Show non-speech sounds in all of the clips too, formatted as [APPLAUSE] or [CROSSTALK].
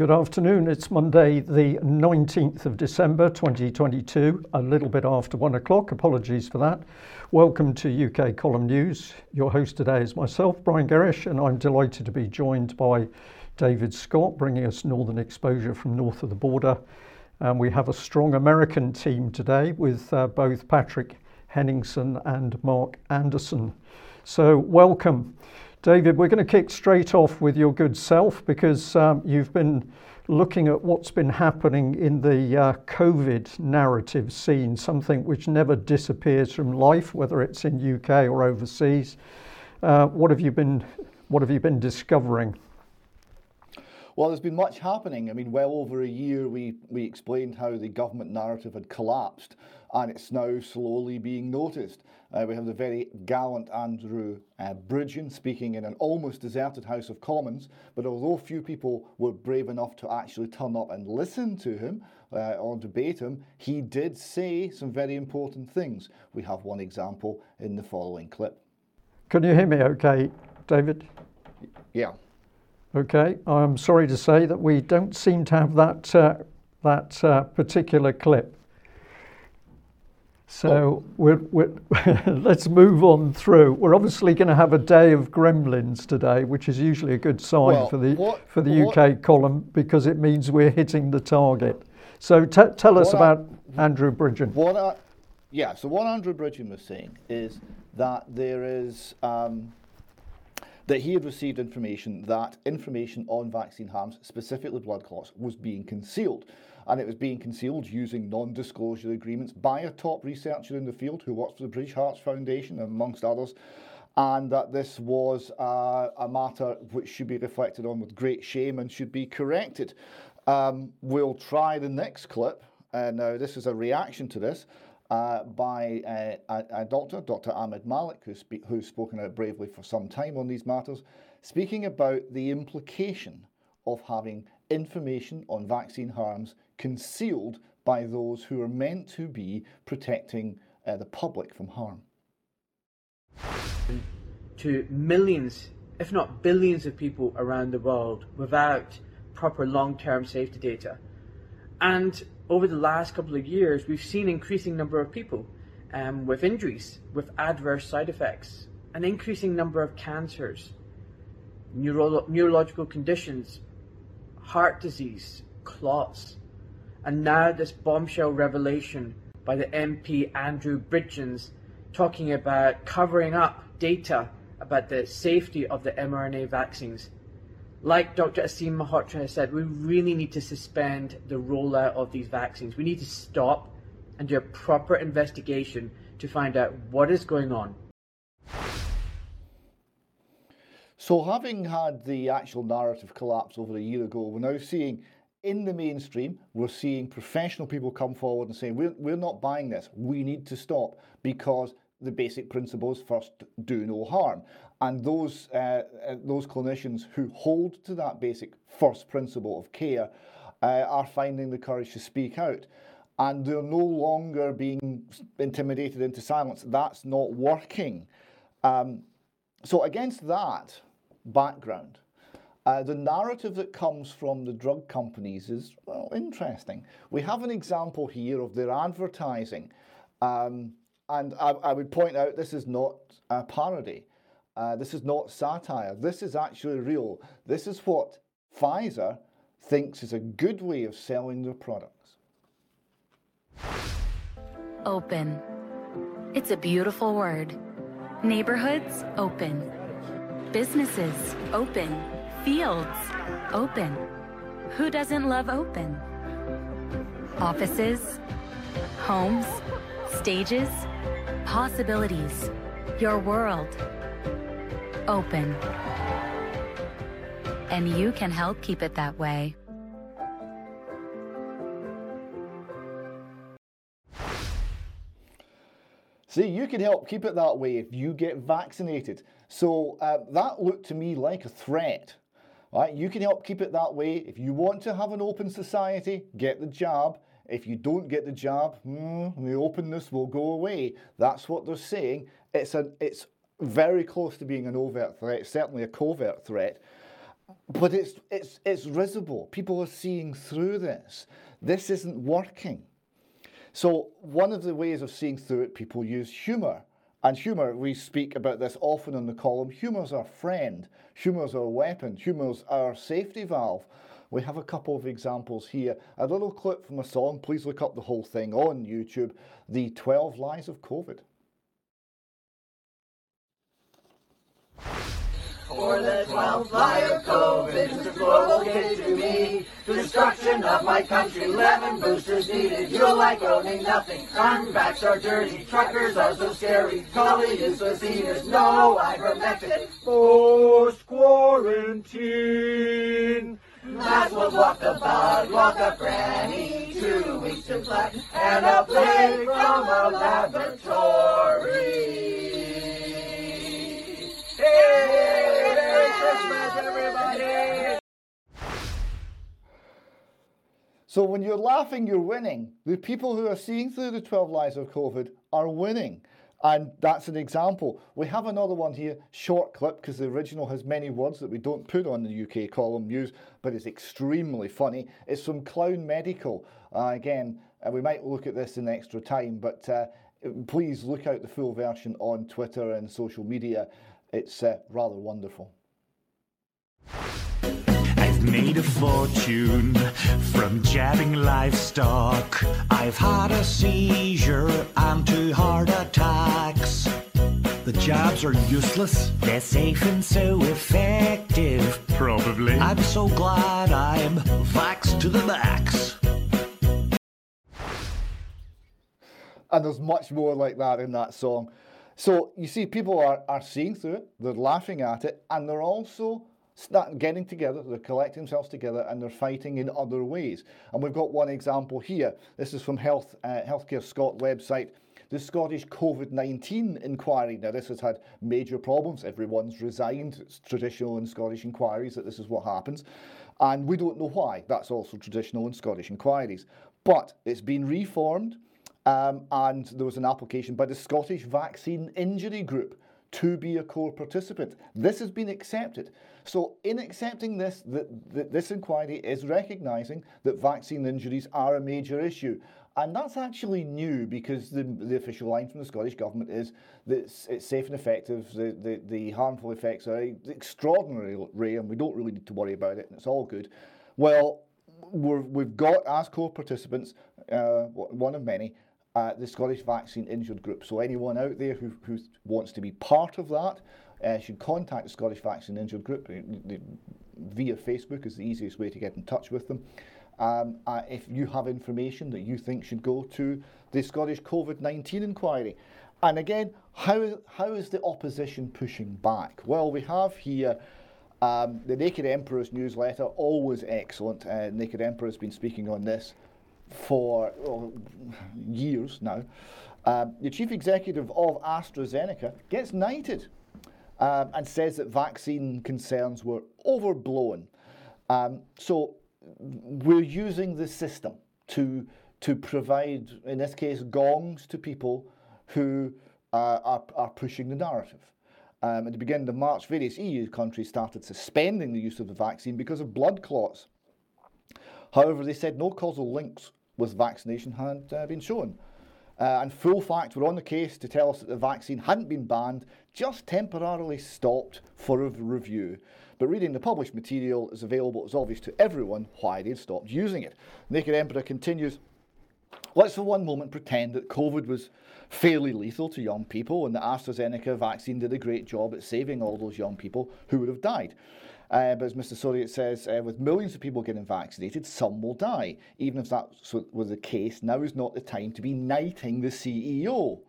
Good afternoon. It's Monday, the 19th of December 2022, a little bit after one o'clock. Apologies for that. Welcome to UK Column News. Your host today is myself, Brian Gerrish, and I'm delighted to be joined by David Scott, bringing us northern exposure from north of the border. And we have a strong American team today with uh, both Patrick Henningsen and Mark Anderson. So, welcome. David, we're going to kick straight off with your good self because um, you've been looking at what's been happening in the uh, COVID narrative scene, something which never disappears from life, whether it's in UK or overseas. Uh, what have you been What have you been discovering? Well, there's been much happening. I mean, well over a year, we, we explained how the government narrative had collapsed, and it's now slowly being noticed. Uh, we have the very gallant Andrew uh, Bridgen speaking in an almost deserted House of Commons, but although few people were brave enough to actually turn up and listen to him uh, or debate him, he did say some very important things. We have one example in the following clip. Can you hear me okay, David? Yeah. Okay, I'm sorry to say that we don't seem to have that uh, that uh, particular clip. So oh. we're, we're [LAUGHS] let's move on through. We're obviously going to have a day of gremlins today, which is usually a good sign well, for the what, for the what, UK column because it means we're hitting the target. So t- tell us about I, Andrew Bridgen. What I, yeah, so what Andrew Bridgen was saying is that there is. Um, that he had received information that information on vaccine harms, specifically blood clots, was being concealed. And it was being concealed using non disclosure agreements by a top researcher in the field who works for the British Hearts Foundation, amongst others. And that this was uh, a matter which should be reflected on with great shame and should be corrected. Um, we'll try the next clip. Uh, now, this is a reaction to this uh, by uh, a, a, doctor, Dr. Ahmed Malik, who's, spe- who's spoken out bravely for some time on these matters, speaking about the implication of having information on vaccine harms concealed by those who are meant to be protecting uh, the public from harm. To millions, if not billions, of people around the world without proper long term safety data. And over the last couple of years, we've seen increasing number of people um, with injuries, with adverse side effects, an increasing number of cancers, neuro- neurological conditions, heart disease, clots, and now this bombshell revelation by the MP Andrew Bridgens talking about covering up data about the safety of the mRNA vaccines like Dr. Asim Malhotra has said, we really need to suspend the rollout of these vaccines. We need to stop and do a proper investigation to find out what is going on. So, having had the actual narrative collapse over a year ago, we're now seeing in the mainstream, we're seeing professional people come forward and saying, we're, we're not buying this. We need to stop because the basic principles first do no harm. And those, uh, uh, those clinicians who hold to that basic first principle of care uh, are finding the courage to speak out. And they're no longer being intimidated into silence. That's not working. Um, so, against that background, uh, the narrative that comes from the drug companies is, well, interesting. We have an example here of their advertising. Um, and I, I, would point out this is not a parody. Uh, this is not satire. This is actually real. This is what Pfizer thinks is a good way of selling their products. Open. It's a beautiful word. Neighborhoods open. Businesses open. Fields open. Who doesn't love open? Offices, homes, stages, possibilities, your world. Open. And you can help keep it that way. See, you can help keep it that way if you get vaccinated. So uh, that looked to me like a threat. Right? You can help keep it that way. If you want to have an open society, get the jab. If you don't get the jab, hmm, the openness will go away. That's what they're saying. It's a, it's very close to being an overt threat, certainly a covert threat. but it's, it's, it's risible. People are seeing through this. This isn't working. So, one of the ways of seeing through it, people use humour. And humour, we speak about this often in the column. Humour's our friend, humour's our weapon, humour's our safety valve. We have a couple of examples here. A little clip from a song, please look up the whole thing on YouTube The 12 Lies of COVID. For the lie of COVID, the global hit to me. Destruction of my country, 11 boosters needed. You're like owning nothing. Backs are dirty, truckers are so scary. Collie is the seniors, no ivermectin. Post quarantine. That's what walk the bug, walk a granny, two weeks to black, and a plague from a laboratory. Hey, Merry Christmas, everybody! So when you're laughing, you're winning. The people who are seeing through the 12 lies of COVID are winning. And that's an example. We have another one here, short clip, because the original has many words that we don't put on the UK column news, but it's extremely funny. It's from Clown Medical. Uh, again, uh, we might look at this in extra time, but uh, please look out the full version on Twitter and social media. It's uh, rather wonderful. Made a fortune from jabbing livestock. I've had a seizure and two heart attacks. The jabs are useless. They're safe and so effective. Probably. I'm so glad I'm vaxxed to the max. And there's much more like that in that song. So you see, people are, are seeing through it, they're laughing at it, and they're also start getting together, they're collecting themselves together, and they're fighting in other ways. And we've got one example here. This is from Health uh, Healthcare Scot website. The Scottish COVID 19 inquiry. Now, this has had major problems. Everyone's resigned. It's traditional in Scottish inquiries that this is what happens. And we don't know why. That's also traditional in Scottish inquiries. But it's been reformed. Um, and there was an application by the Scottish Vaccine Injury Group to be a core participant. This has been accepted. So, in accepting this, the, the, this inquiry is recognising that vaccine injuries are a major issue. And that's actually new because the, the official line from the Scottish Government is that it's, it's safe and effective, the, the, the harmful effects are extraordinarily rare, and we don't really need to worry about it, and it's all good. Well, we have got as core participants, uh, one of many, uh, the Scottish Vaccine Injured Group. So anyone out there who, who wants to be part of that uh, should contact the Scottish Vaccine Injured Group via Facebook is the easiest way to get in touch with them. Um, uh, if you have information that you think should go to the Scottish COVID-19 inquiry. And again, how, how is the opposition pushing back? Well, we have here um, the Naked Emperor's newsletter, always excellent. Uh, Naked Emperor has been speaking on this for years now. Um, the chief executive of AstraZeneca gets knighted um, and says that vaccine concerns were overblown. Um, so we're using the system to to provide, in this case, gongs to people who uh, are, are pushing the narrative. Um, at the beginning of March, various EU countries started suspending the use of the vaccine because of blood clots. However, they said no causal links with vaccination had uh, been shown. Uh, and full facts were on the case to tell us that the vaccine hadn't been banned, just temporarily stopped for a review. But reading the published material is available, it's obvious to everyone why they'd stopped using it. Naked Emperor continues Let's for one moment pretend that COVID was fairly lethal to young people and the AstraZeneca vaccine did a great job at saving all those young people who would have died. Uh, but as Mr. Soriot says, uh, with millions of people getting vaccinated, some will die. Even if that was the case, now is not the time to be knighting the CEO.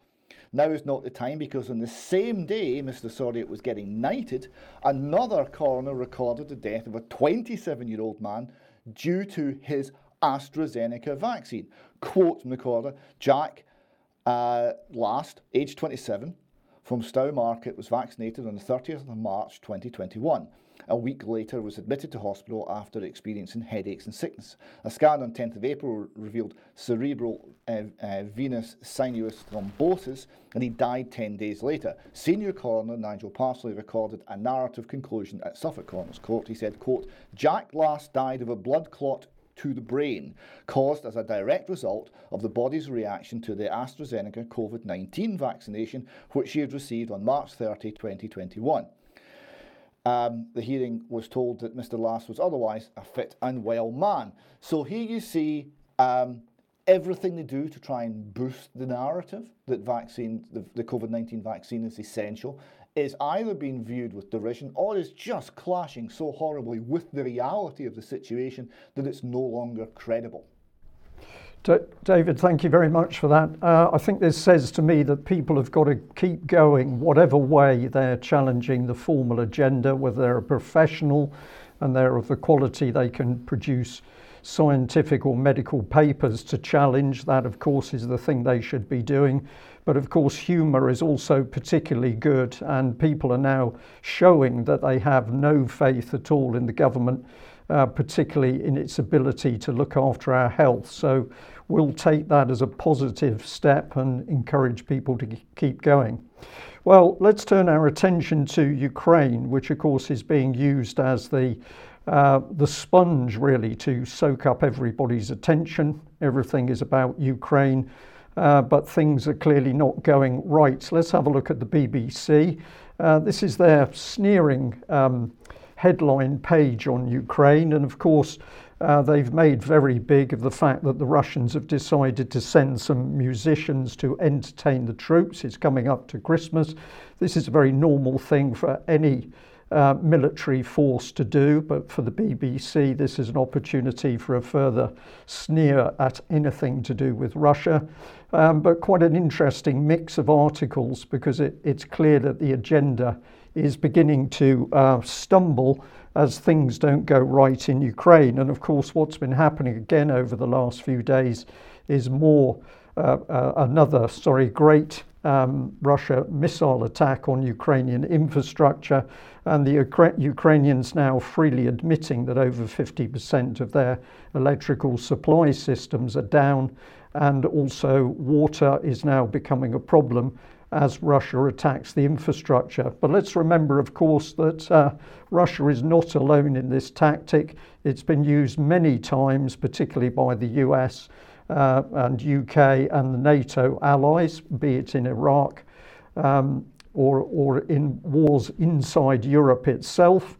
Now is not the time because on the same day Mr. Soriot was getting knighted, another coroner recorded the death of a 27 year old man due to his AstraZeneca vaccine. Quote from the coroner Jack uh, Last, aged 27, from Stowmarket, was vaccinated on the 30th of March 2021. A week later, was admitted to hospital after experiencing headaches and sickness. A scan on 10th of April revealed cerebral uh, uh, venous sinus thrombosis, and he died 10 days later. Senior coroner Nigel Parsley recorded a narrative conclusion at Suffolk Coroner's Court. He said, quote, Jack last died of a blood clot to the brain, caused as a direct result of the body's reaction to the AstraZeneca COVID 19 vaccination, which he had received on March 30, 2021. Um, the hearing was told that Mr. Last was otherwise a fit and well man. So here you see um, everything they do to try and boost the narrative that vaccine, the, the COVID 19 vaccine is essential, is either being viewed with derision or is just clashing so horribly with the reality of the situation that it's no longer credible. David, thank you very much for that. Uh, I think this says to me that people have got to keep going, whatever way they're challenging the formal agenda, whether they're a professional and they're of the quality they can produce scientific or medical papers to challenge. That, of course, is the thing they should be doing. But of course, humour is also particularly good, and people are now showing that they have no faith at all in the government, uh, particularly in its ability to look after our health. So we'll take that as a positive step and encourage people to keep going. Well, let's turn our attention to Ukraine, which of course is being used as the uh, the sponge really to soak up everybody's attention. Everything is about Ukraine, uh, but things are clearly not going right. Let's have a look at the BBC. Uh, this is their sneering um, headline page on Ukraine, and of course, uh, they've made very big of the fact that the Russians have decided to send some musicians to entertain the troops. It's coming up to Christmas. This is a very normal thing for any uh, military force to do, but for the BBC, this is an opportunity for a further sneer at anything to do with Russia. Um, but quite an interesting mix of articles because it, it's clear that the agenda is beginning to uh, stumble as things don't go right in Ukraine. And of course, what's been happening again over the last few days is more uh, uh, another, sorry, great um, Russia missile attack on Ukrainian infrastructure, and the Ukra- Ukrainians now freely admitting that over 50% of their electrical supply systems are down, and also water is now becoming a problem as Russia attacks the infrastructure. But let's remember, of course, that uh, Russia is not alone in this tactic. It's been used many times, particularly by the US uh, and UK and the NATO allies, be it in Iraq um, or, or in wars inside Europe itself,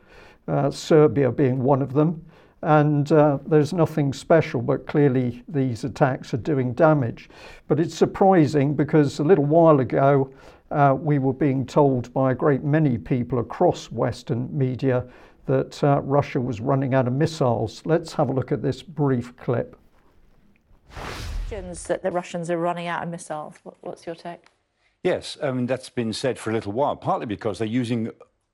uh, Serbia being one of them. And uh, there's nothing special, but clearly these attacks are doing damage. But it's surprising because a little while ago uh, we were being told by a great many people across Western media that uh, Russia was running out of missiles. Let's have a look at this brief clip that the Russians are running out of missiles. What's your take? Yes, I mean, that's been said for a little while, partly because they're using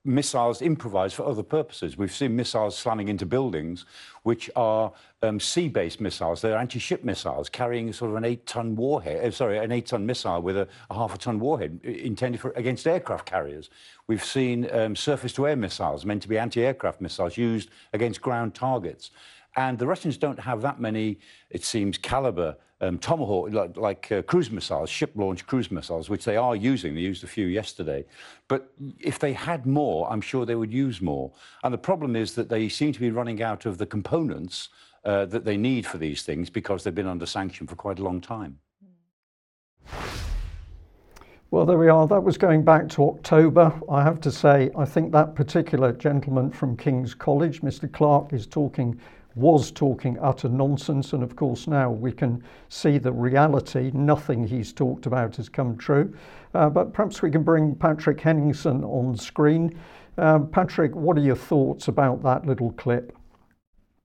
missiles improvised for other purposes. We've seen missiles slamming into buildings, which are um, sea-based missiles. They're anti-ship missiles carrying sort of an eight-ton warhead. Uh, sorry, an eight-ton missile with a, a half-a-ton warhead intended for against aircraft carriers. We've seen um, surface-to-air missiles meant to be anti-aircraft missiles used against ground targets. And the Russians don't have that many, it seems, Kalibr um, Tomahawk, like, like uh, cruise missiles, ship-launched cruise missiles, which they are using. They used a few yesterday. But if they had more, I'm sure they would use more. And the problem is that they seem to be running out of the components uh, that they need for these things because they've been under sanction for quite a long time. Well, there we are. That was going back to October. I have to say, I think that particular gentleman from King's College, Mr. Clarke, is talking was talking utter nonsense. And of course, now we can see the reality. Nothing he's talked about has come true. Uh, but perhaps we can bring Patrick Henningsen on screen. Um, Patrick, what are your thoughts about that little clip?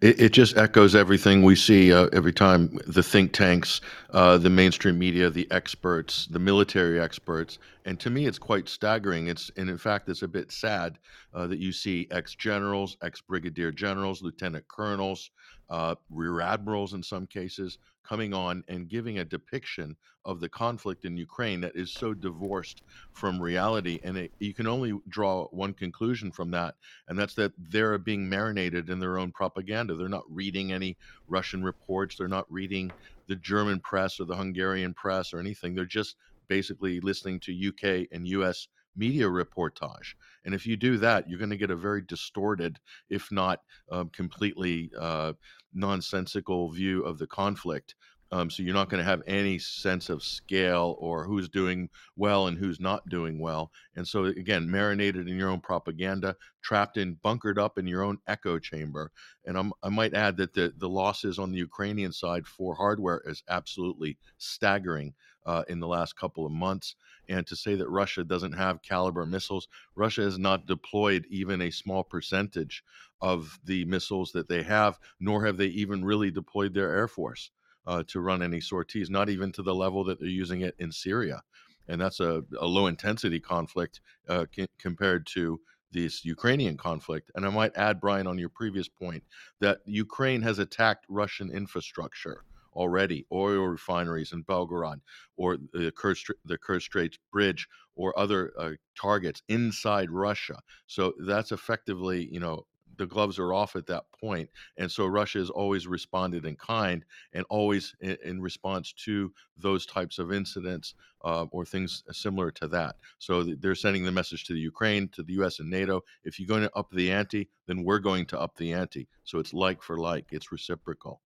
It, it just echoes everything we see uh, every time the think tanks, uh, the mainstream media, the experts, the military experts, and to me, it's quite staggering. It's and in fact, it's a bit sad uh, that you see ex generals, ex brigadier generals, lieutenant colonels, uh, rear admirals in some cases, coming on and giving a depiction of the conflict in Ukraine that is so divorced from reality. And it, you can only draw one conclusion from that, and that's that they're being marinated in their own propaganda. They're not reading any Russian reports, they're not reading the German press or the Hungarian press or anything. They're just basically listening to UK and US media reportage. And if you do that, you're going to get a very distorted, if not um, completely uh, nonsensical view of the conflict. Um, so you're not going to have any sense of scale or who's doing well and who's not doing well. And so again, marinated in your own propaganda, trapped in, bunkered up in your own echo chamber. And I'm, i might add that the the losses on the Ukrainian side for hardware is absolutely staggering uh, in the last couple of months. And to say that Russia doesn't have Kalibr missiles, Russia has not deployed even a small percentage of the missiles that they have, nor have they even really deployed their air force uh, to run any sorties, not even to the level that they're using it in Syria. And that's a, a low intensity conflict uh, c- compared to this Ukrainian conflict. And I might add, Brian, on your previous point, that Ukraine has attacked Russian infrastructure already, oil refineries in Belgorod, or the Kerch, the Kerch Strait Bridge, or other uh, targets inside Russia. So that's effectively, you know, the gloves are off at that point. And so Russia has always responded in kind and always in, in response to those types of incidents uh, or things similar to that. So they're sending the message to the Ukraine, to the US and NATO if you're going to up the ante, then we're going to up the ante. So it's like for like, it's reciprocal.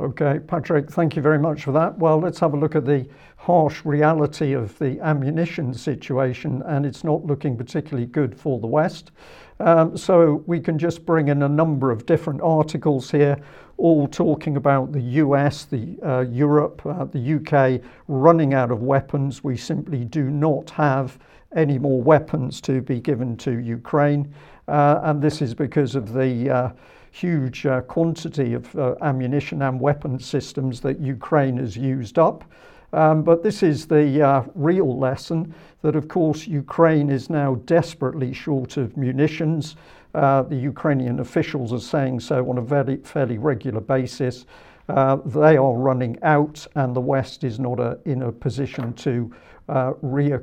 Okay, Patrick, thank you very much for that. Well, let's have a look at the harsh reality of the ammunition situation, and it's not looking particularly good for the West. Um, so we can just bring in a number of different articles here, all talking about the US, the uh, Europe, uh, the UK running out of weapons. We simply do not have any more weapons to be given to Ukraine, uh, and this is because of the uh, huge uh, quantity of uh, ammunition and weapon systems that Ukraine has used up. Um, but this is the uh, real lesson that, of course, Ukraine is now desperately short of munitions. Uh, the Ukrainian officials are saying so on a very fairly regular basis. Uh, they are running out, and the West is not a, in a position to uh, re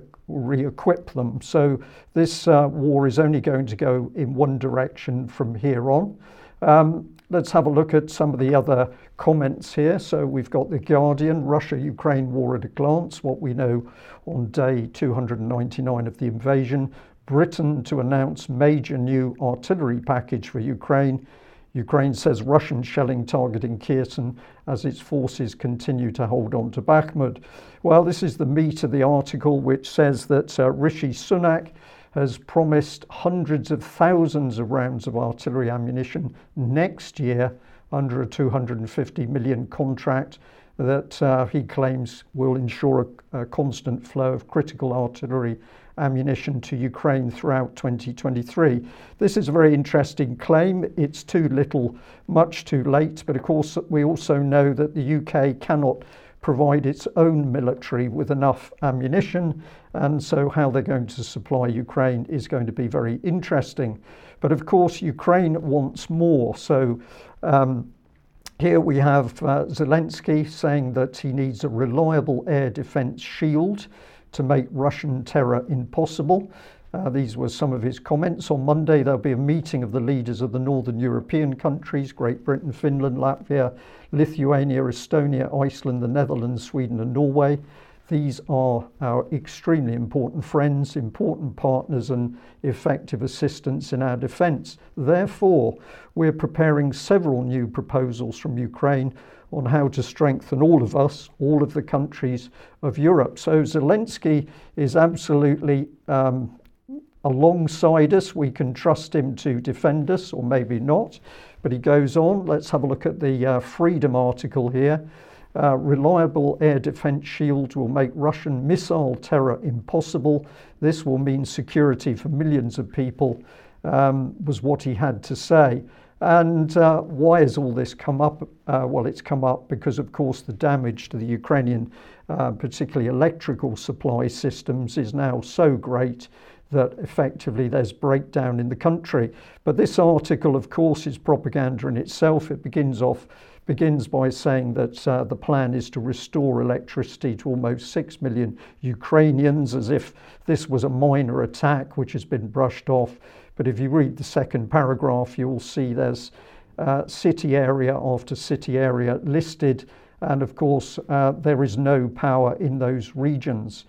equip them. So, this war is only going to go in one direction from here on. Um, let's have a look at some of the other comments here. So we've got The Guardian, Russia Ukraine war at a glance, what we know on day 299 of the invasion. Britain to announce major new artillery package for Ukraine. Ukraine says Russian shelling targeting Kherson as its forces continue to hold on to Bakhmut. Well, this is the meat of the article, which says that uh, Rishi Sunak has promised hundreds of thousands of rounds of artillery ammunition next year under a 250 million contract that uh, he claims will ensure a, a, constant flow of critical artillery ammunition to Ukraine throughout 2023. This is a very interesting claim. It's too little, much too late, but of course, we also know that the UK cannot provide its own military with enough ammunition. And so, how they're going to supply Ukraine is going to be very interesting. But of course, Ukraine wants more. So, um, here we have uh, Zelensky saying that he needs a reliable air defense shield to make Russian terror impossible. Uh, these were some of his comments. On Monday, there'll be a meeting of the leaders of the northern European countries Great Britain, Finland, Latvia, Lithuania, Estonia, Iceland, the Netherlands, Sweden, and Norway. These are our extremely important friends, important partners, and effective assistants in our defence. Therefore, we're preparing several new proposals from Ukraine on how to strengthen all of us, all of the countries of Europe. So Zelensky is absolutely um, alongside us. We can trust him to defend us, or maybe not. But he goes on. Let's have a look at the uh, Freedom article here. Uh, reliable air defense shields will make Russian missile terror impossible. This will mean security for millions of people, um, was what he had to say. And uh, why has all this come up? Uh, well, it's come up because, of course, the damage to the Ukrainian, uh, particularly electrical supply systems, is now so great that effectively there's breakdown in the country. But this article, of course, is propaganda in itself. It begins off begins by saying that uh, the plan is to restore electricity to almost 6 million Ukrainians, as if this was a minor attack which has been brushed off. But if you read the second paragraph, you'll see there's uh, city area after city area listed, and of course, uh, there is no power in those regions.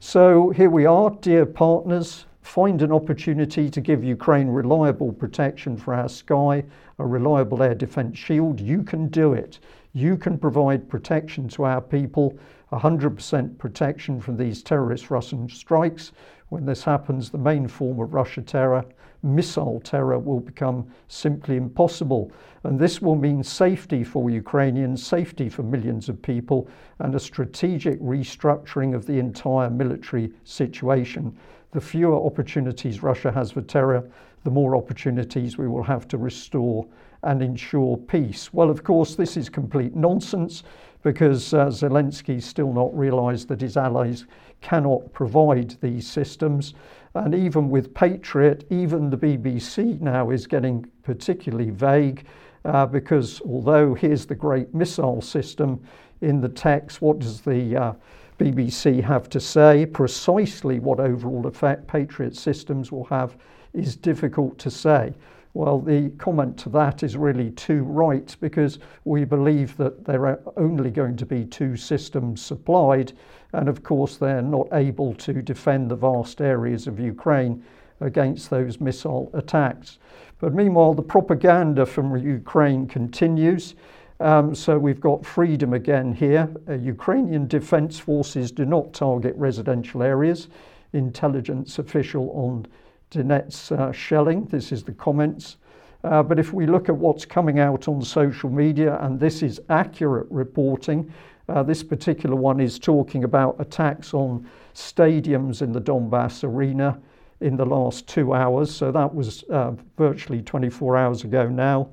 So here we are, dear partners. Find an opportunity to give Ukraine reliable protection for our sky, a reliable air defense shield. You can do it. You can provide protection to our people, 100% protection from these terrorist Russian strikes. When this happens, the main form of Russia terror, missile terror, will become simply impossible. And this will mean safety for Ukrainians, safety for millions of people, and a strategic restructuring of the entire military situation. The fewer opportunities Russia has for terror, the more opportunities we will have to restore and ensure peace. Well, of course, this is complete nonsense because uh, still not realised that his allies cannot provide these systems. And even with Patriot, even the BBC now is getting particularly vague uh, because although here's the great missile system in the text, what does the uh, BBC have to say? Precisely what overall effect Patriot systems will have is difficult to say. Well, the comment to that is really too right because we believe that there are only going to be two systems supplied, and of course, they're not able to defend the vast areas of Ukraine against those missile attacks. But meanwhile, the propaganda from Ukraine continues. Um, so we've got freedom again here. Uh, Ukrainian defense forces do not target residential areas. Intelligence official on Donetsk uh, shelling. This is the comments. Uh, but if we look at what's coming out on social media, and this is accurate reporting, uh, this particular one is talking about attacks on stadiums in the Donbass arena in the last two hours. So that was uh, virtually 24 hours ago now.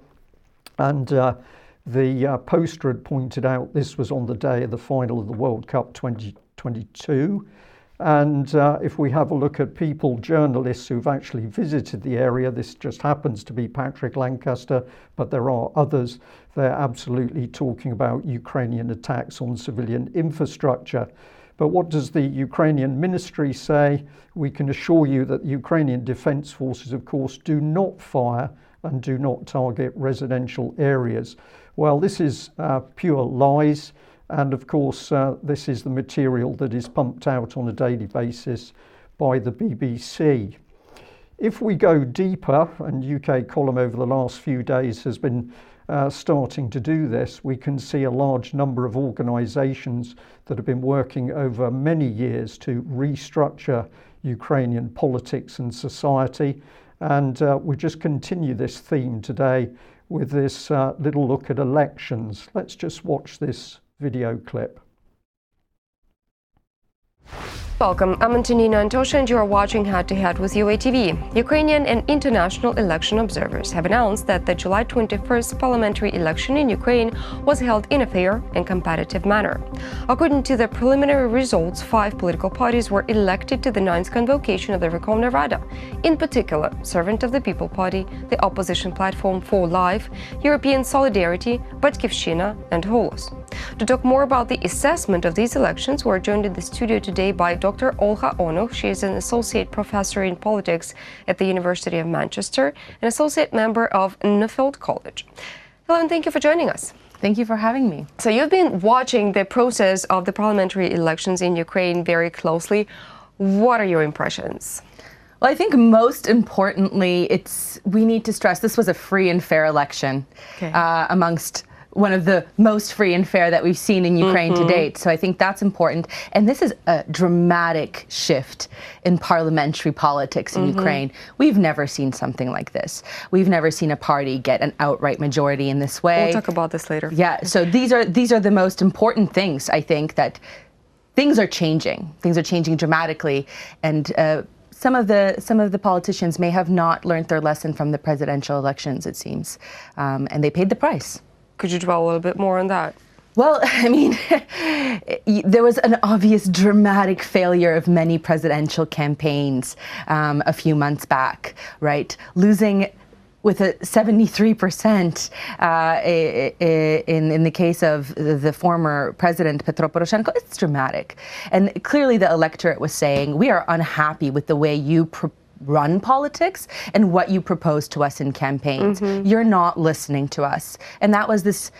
And uh, the uh, poster had pointed out this was on the day of the final of the World Cup 2022. And uh, if we have a look at people, journalists who've actually visited the area, this just happens to be Patrick Lancaster, but there are others. They're absolutely talking about Ukrainian attacks on civilian infrastructure. But what does the Ukrainian ministry say? We can assure you that the Ukrainian defense forces, of course, do not fire and do not target residential areas. Well, this is uh, pure lies. And of course, uh, this is the material that is pumped out on a daily basis by the BBC. If we go deeper, and UK column over the last few days has been uh, starting to do this, we can see a large number of organisations that have been working over many years to restructure Ukrainian politics and society. And uh, we just continue this theme today with this uh, little look at elections. Let's just watch this video clip. Welcome, I'm Antonina Antosha and you are watching Head to Head with UATV. Ukrainian and international election observers have announced that the July 21st parliamentary election in Ukraine was held in a fair and competitive manner. According to the preliminary results, five political parties were elected to the ninth convocation of the Verkhovna Rada. In particular, Servant of the People Party, the opposition platform For Life, European Solidarity, Batkivshchyna, and Holos. To talk more about the assessment of these elections, we're joined in the studio today by Dr. Olga Onuch. She is an associate professor in politics at the University of Manchester and associate member of Nuffield College. Hello, and thank you for joining us. Thank you for having me. So, you've been watching the process of the parliamentary elections in Ukraine very closely. What are your impressions? Well, I think most importantly, it's we need to stress this was a free and fair election okay. uh, amongst one of the most free and fair that we've seen in Ukraine mm-hmm. to date. So I think that's important. And this is a dramatic shift in parliamentary politics in mm-hmm. Ukraine. We've never seen something like this. We've never seen a party get an outright majority in this way. We'll talk about this later. Yeah. So these are these are the most important things I think that things are changing. Things are changing dramatically, and. Uh, some of the some of the politicians may have not learned their lesson from the presidential elections, it seems, um, and they paid the price. Could you dwell a little bit more on that? Well, [LAUGHS] I mean, [LAUGHS] there was an obvious dramatic failure of many presidential campaigns um, a few months back, right? Losing with a 73% uh, in, in the case of the former president Petro Poroshenko, it's dramatic. And clearly the electorate was saying, we are unhappy with the way you run politics and what you propose to us in campaigns. Mm-hmm. You're not listening to us. And that was this.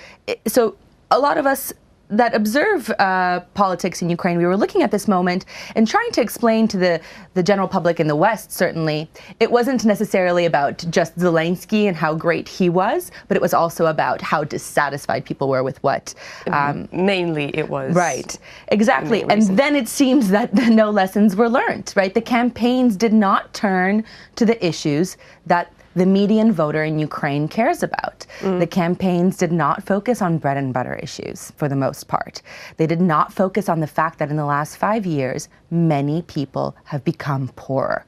So a lot of us that observe uh, politics in Ukraine, we were looking at this moment and trying to explain to the, the general public in the West, certainly, it wasn't necessarily about just Zelensky and how great he was, but it was also about how dissatisfied people were with what. Um, Mainly it was. Right, exactly. And then it seems that [LAUGHS] no lessons were learned, right? The campaigns did not turn to the issues that the median voter in Ukraine cares about. Mm. The campaigns did not focus on bread and butter issues for the most part. They did not focus on the fact that in the last five years, many people have become poorer.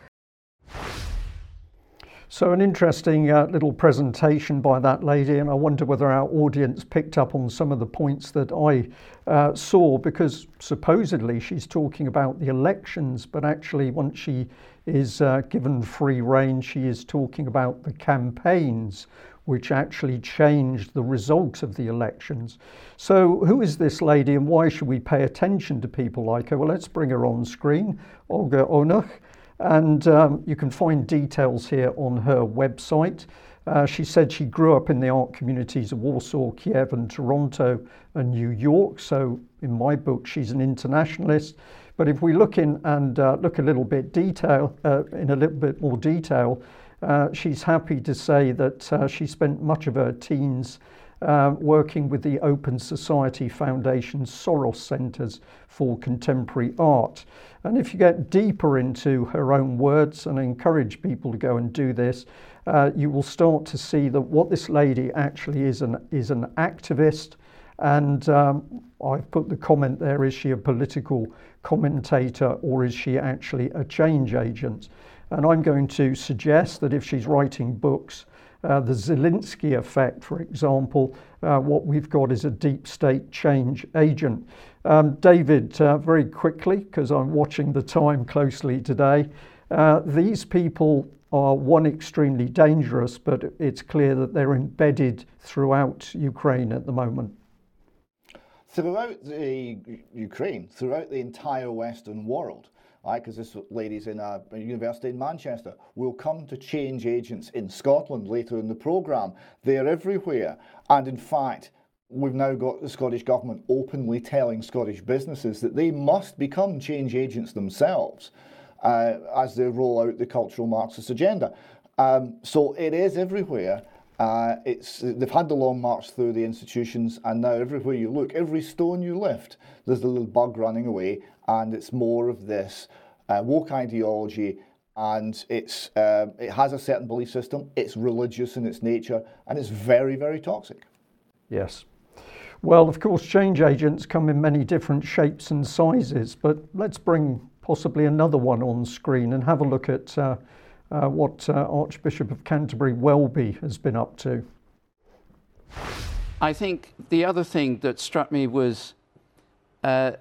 So, an interesting uh, little presentation by that lady, and I wonder whether our audience picked up on some of the points that I uh, saw because supposedly she's talking about the elections, but actually, once she is uh, given free rein. She is talking about the campaigns which actually changed the result of the elections. So, who is this lady and why should we pay attention to people like her? Well, let's bring her on screen, Olga Onuch. And um, you can find details here on her website. Uh, she said she grew up in the art communities of Warsaw, Kiev, and Toronto, and New York. So, in my book, she's an internationalist. But if we look in and uh, look a little bit detail uh, in a little bit more detail, uh, she's happy to say that uh, she spent much of her teens uh, working with the Open Society Foundation Soros Centres for Contemporary Art. And if you get deeper into her own words, and I encourage people to go and do this, uh, you will start to see that what this lady actually is an, is an activist. And um, I've put the comment there is she a political commentator or is she actually a change agent? And I'm going to suggest that if she's writing books, uh, the Zelensky effect, for example, uh, what we've got is a deep state change agent. Um, David, uh, very quickly, because I'm watching the time closely today, uh, these people are one extremely dangerous, but it's clear that they're embedded throughout Ukraine at the moment throughout the Ukraine, throughout the entire Western world, right? Because this lady's in a, a, university in Manchester. We'll come to change agents in Scotland later in the programme. They're everywhere. And in fact, we've now got the Scottish Government openly telling Scottish businesses that they must become change agents themselves uh, as they roll out the cultural Marxist agenda. Um, so it is everywhere. Uh, it's they've had the long march through the institutions, and now everywhere you look, every stone you lift, there's a little bug running away, and it's more of this uh, woke ideology, and it's uh, it has a certain belief system. It's religious in its nature, and it's very very toxic. Yes. Well, of course, change agents come in many different shapes and sizes, but let's bring possibly another one on screen and have a look at uh, what uh, Archbishop of Canterbury Welby has been up to. I think the other thing that struck me was uh,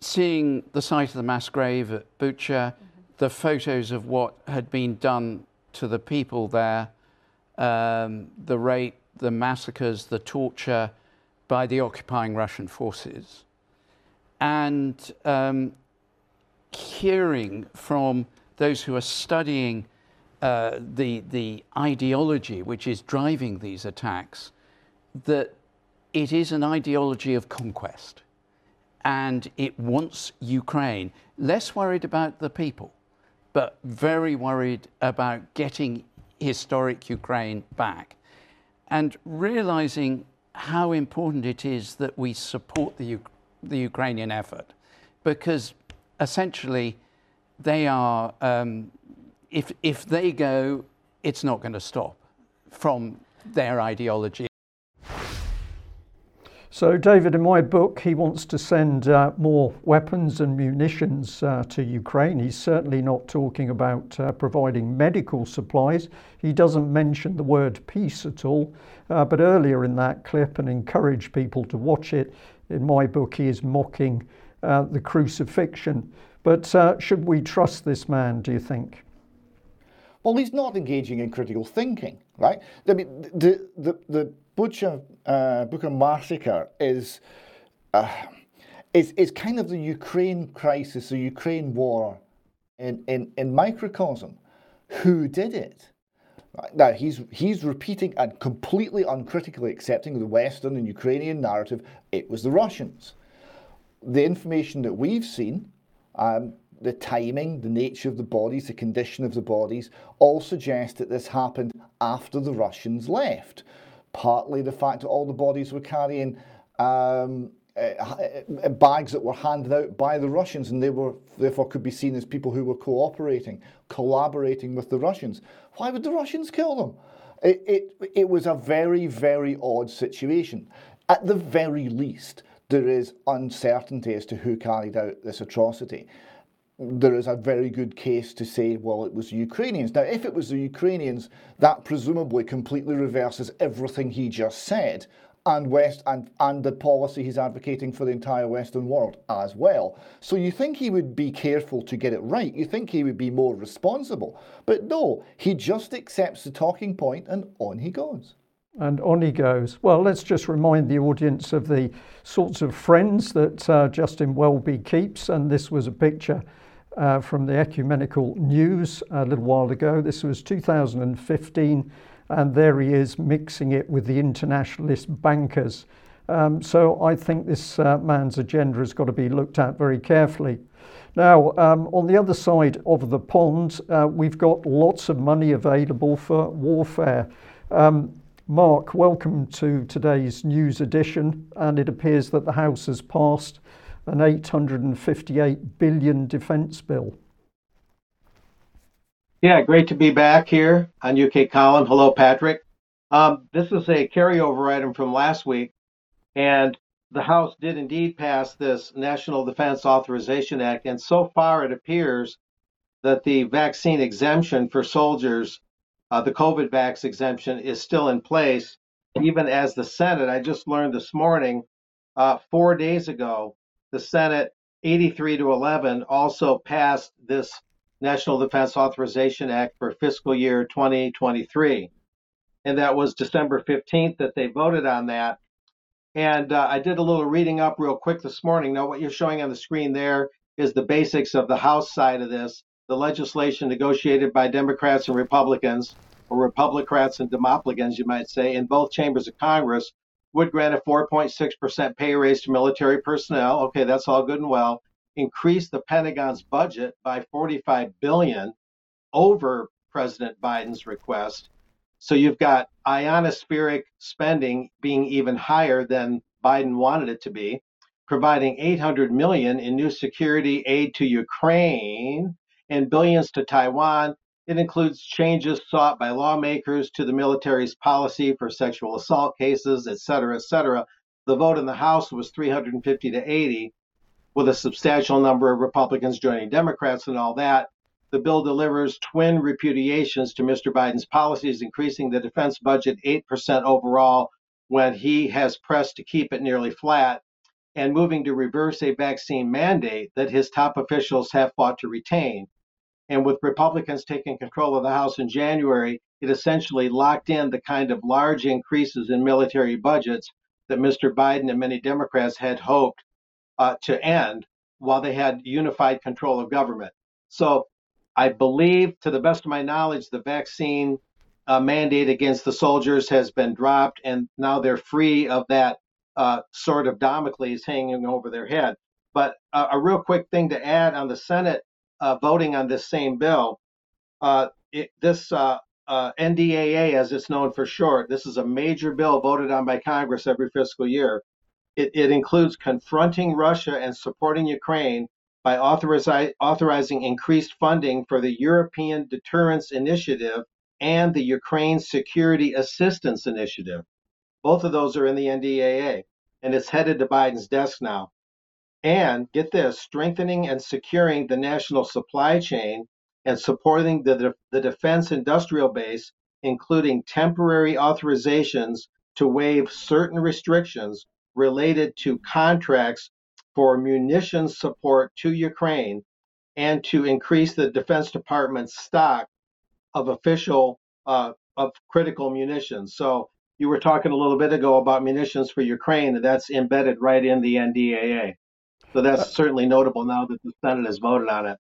seeing the site of the mass grave at Bucha, mm-hmm. the photos of what had been done to the people there, um, the rape, the massacres, the torture by the occupying Russian forces, and um, hearing from those who are studying uh, the, the ideology which is driving these attacks, that it is an ideology of conquest. And it wants Ukraine, less worried about the people, but very worried about getting historic Ukraine back and realizing how important it is that we support the, the Ukrainian effort. Because essentially they are, um, if, if they go, it's not going to stop from their ideology. So, David, in my book, he wants to send uh, more weapons and munitions uh, to Ukraine. He's certainly not talking about uh, providing medical supplies. He doesn't mention the word peace at all. Uh, but earlier in that clip, and encourage people to watch it, in my book, he is mocking uh, the crucifixion. But uh, should we trust this man, do you think? Well, he's not engaging in critical thinking, right? I mean, the, the, the Bucha, uh, Bucha massacre is, uh, is, is kind of the Ukraine crisis, the Ukraine war in, in, in microcosm. Who did it? Now, he's, he's repeating and completely uncritically accepting the Western and Ukrainian narrative it was the Russians. The information that we've seen, um, the timing, the nature of the bodies, the condition of the bodies, all suggest that this happened after the Russians left partly the fact that all the bodies were carrying um, uh, bags that were handed out by the Russians, and they were therefore could be seen as people who were cooperating, collaborating with the Russians. Why would the Russians kill them? It, it, it was a very, very odd situation. At the very least, there is uncertainty as to who carried out this atrocity there is a very good case to say, well, it was the Ukrainians. Now, if it was the Ukrainians, that presumably completely reverses everything he just said and West and, and the policy he's advocating for the entire Western world as well. So you think he would be careful to get it right. You think he would be more responsible. But no, he just accepts the talking point and on he goes. And on he goes. Well, let's just remind the audience of the sorts of friends that uh, Justin Welby keeps. And this was a picture uh, from the Ecumenical News a little while ago. This was 2015, and there he is mixing it with the internationalist bankers. Um, so I think this uh, man's agenda has got to be looked at very carefully. Now, um, on the other side of the pond, uh, we've got lots of money available for warfare. Um, Mark, welcome to today's news edition, and it appears that the House has passed an 858 billion defence bill. Yeah, great to be back here on UK Column. Hello, Patrick. Um, this is a carryover item from last week, and the House did indeed pass this National Defense Authorization Act, and so far it appears that the vaccine exemption for soldiers, uh, the COVID vax exemption, is still in place, even as the Senate, I just learned this morning, uh, four days ago, the Senate 83 to 11 also passed this National Defense Authorization Act for fiscal year 2023. And that was December 15th that they voted on that. And uh, I did a little reading up real quick this morning. Now, what you're showing on the screen there is the basics of the House side of this. The legislation negotiated by Democrats and Republicans, or Republicans and Demoplicans, you might say, in both chambers of Congress would grant a 4.6% pay raise to military personnel. Okay, that's all good and well. Increase the Pentagon's budget by 45 billion over President Biden's request. So you've got ionospheric spending being even higher than Biden wanted it to be, providing 800 million in new security aid to Ukraine and billions to Taiwan it includes changes sought by lawmakers to the military's policy for sexual assault cases, et cetera, et cetera. The vote in the House was 350 to 80, with a substantial number of Republicans joining Democrats and all that. The bill delivers twin repudiations to Mr. Biden's policies, increasing the defense budget 8% overall when he has pressed to keep it nearly flat, and moving to reverse a vaccine mandate that his top officials have fought to retain. And with Republicans taking control of the House in January, it essentially locked in the kind of large increases in military budgets that Mr. Biden and many Democrats had hoped uh, to end while they had unified control of government. So I believe, to the best of my knowledge, the vaccine uh, mandate against the soldiers has been dropped, and now they're free of that uh, sort of Damocles hanging over their head. But uh, a real quick thing to add on the Senate uh, voting on this same bill. Uh, it, this uh, uh NDAA, as it's known for short, this is a major bill voted on by Congress every fiscal year. It, it includes confronting Russia and supporting Ukraine by authorizi- authorizing increased funding for the European Deterrence Initiative and the Ukraine Security Assistance Initiative. Both of those are in the NDAA. and it's headed to Biden's desk now. And get this strengthening and securing the national supply chain and supporting the, the defense industrial base, including temporary authorizations to waive certain restrictions related to contracts for munitions support to Ukraine and to increase the Defense Department's stock of official uh, of critical munitions. So you were talking a little bit ago about munitions for Ukraine, and that's embedded right in the NDAA. So that's certainly notable now that the Senate has voted on it.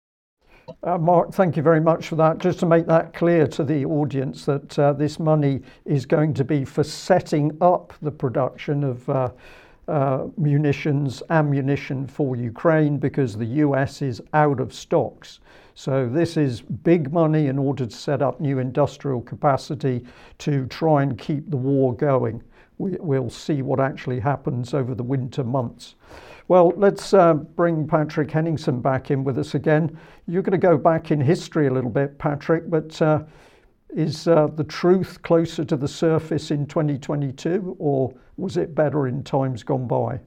Uh, Mark, thank you very much for that. Just to make that clear to the audience that uh, this money is going to be for setting up the production of uh, uh munitions, ammunition for Ukraine, because the US is out of stocks. So this is big money in order to set up new industrial capacity to try and keep the war going. We, will see what actually happens over the winter months. Well, let's uh, bring Patrick Henningsen back in with us again. You're going to go back in history a little bit, Patrick, but uh, is uh, the truth closer to the surface in 2022 or was it better in times gone by?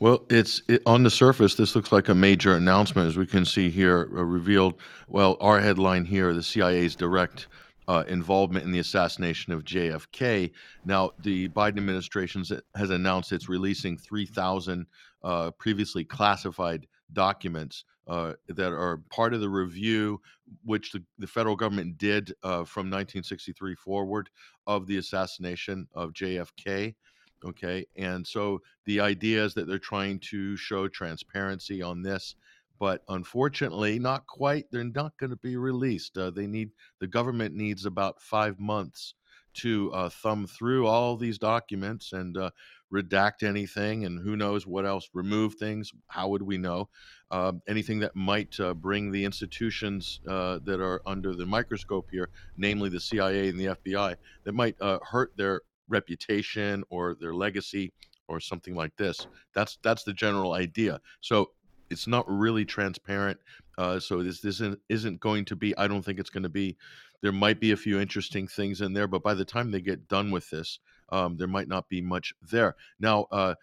Well, it's it, on the surface. This looks like a major announcement, as we can see here, uh, revealed. Well, our headline here: the CIA's direct uh, involvement in the assassination of JFK. Now, the Biden administration has announced it's releasing 3,000 uh, previously classified documents uh, that are part of the review, which the, the federal government did uh, from 1963 forward of the assassination of JFK. Okay. And so the idea is that they're trying to show transparency on this, but unfortunately, not quite. They're not going to be released. Uh, they need, the government needs about five months to uh, thumb through all these documents and uh, redact anything and who knows what else, remove things. How would we know? Uh, anything that might uh, bring the institutions uh, that are under the microscope here, namely the CIA and the FBI, that might uh, hurt their reputation or their legacy or something like this. That's that's the general idea. So it's not really transparent. Uh, so this this isn't, going to be. I don't think it's going to be. There might be a few interesting things in there, but by the time they get done with this, um, there might not be much there. Now, uh,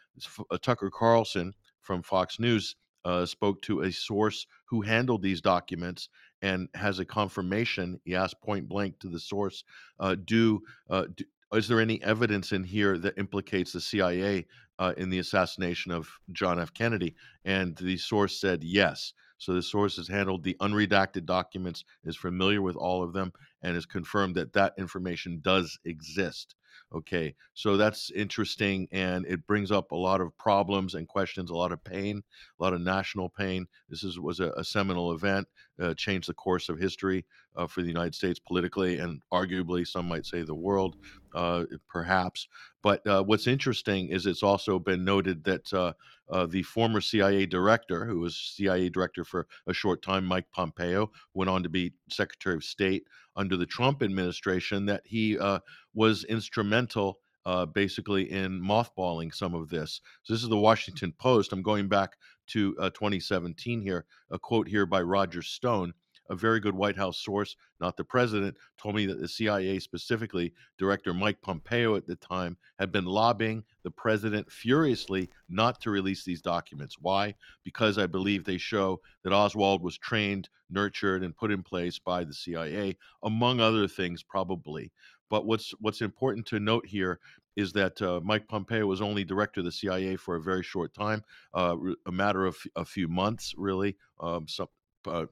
uh Tucker Carlson from Fox News uh, spoke to a source who handled these documents and has a confirmation. He asked point blank to the source, uh, do, uh, do, is there any evidence in here that implicates the CIA uh, in the assassination of John F. Kennedy? And the source said yes. So the source has handled the unredacted documents, is familiar with all of them, and has confirmed that that information does exist. Okay, so that's interesting, and it brings up a lot of problems and questions, a lot of pain, a lot of national pain. This is, was a, a seminal event, uh, changed the course of history uh, for the United States politically, and arguably, some might say the world, uh, perhaps. But uh, what's interesting is it's also been noted that uh, uh, the former CIA director, who was CIA director for a short time, Mike Pompeo, went on to be Secretary of State under the Trump administration, that he was instrumental basically in mothballing some of this. So this is the Washington Post. I'm going back to uh, 2017 here. A quote here by Roger Stone, a very good White House source, not the president, told me that the CIA, specifically Director Mike Pompeo at the time, had been lobbying the president furiously not to release these documents. Why? Because I believe they show that Oswald was trained, nurtured, and put in place by the CIA, among other things, probably. But what's what's important to note here is that uh, Mike Pompeo was only director of the CIA for a very short time, uh, a matter of a few months, really. Um, some, uh,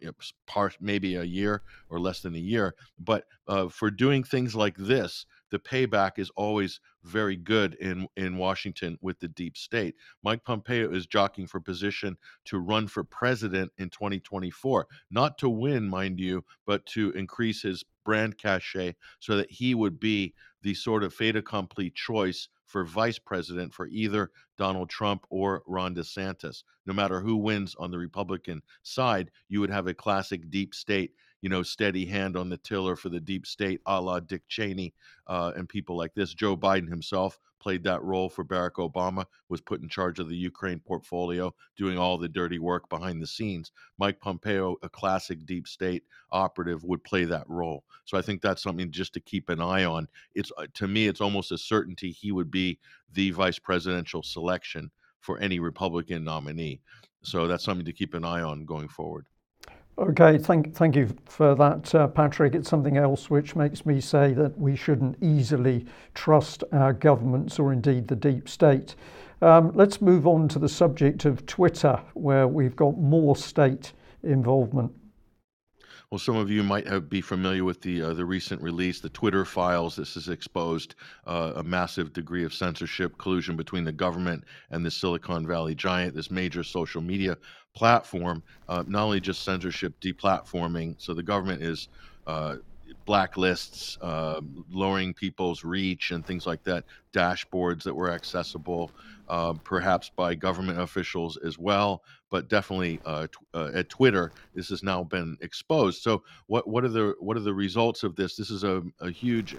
part maybe a year or less than a year. But uh, for doing things like this, the payback is always very good in in Washington with the deep state. Mike Pompeo is jockeying for position to run for president in 2024, not to win, mind you, but to increase his brand cachet so that he would be the sort of fait accompli choice for vice president for either Donald Trump or Ron DeSantis. No matter who wins on the Republican side, you would have a classic deep state, you know, steady hand on the tiller for the deep state, a la Dick Cheney uh, and people like this. Joe Biden himself played that role for Barack Obama, was put in charge of the Ukraine portfolio, doing all the dirty work behind the scenes. Mike Pompeo, a classic deep state operative, would play that role. So I think that's something just to keep an eye on. It's uh, to me, it's almost a certainty he would be the vice presidential selection for any Republican nominee. So that's something to keep an eye on going forward. Okay, thank, thank you for that, uh, Patrick. It's something else which makes me say that we shouldn't easily trust our governments or indeed the deep state. Um, let's move on to the subject of Twitter, where we've got more state involvement. Well, some of you might have, be familiar with the uh, the recent release, the Twitter files. This has exposed uh, a massive degree of censorship, collusion between the government and the Silicon Valley giant, this major social media platform. Uh, not only just censorship, deplatforming. So the government is uh, blacklists, uh, lowering people's reach, and things like that. Dashboards that were accessible, uh, perhaps by government officials as well, but definitely uh, t- uh, at Twitter, this has now been exposed. So, what what are the what are the results of this? This is a, a huge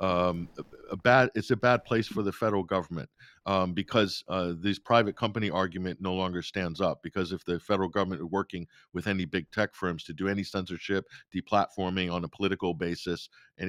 um, a bad it's a bad place for the federal government um, because uh, this private company argument no longer stands up because if the federal government is working with any big tech firms to do any censorship deplatforming on a political basis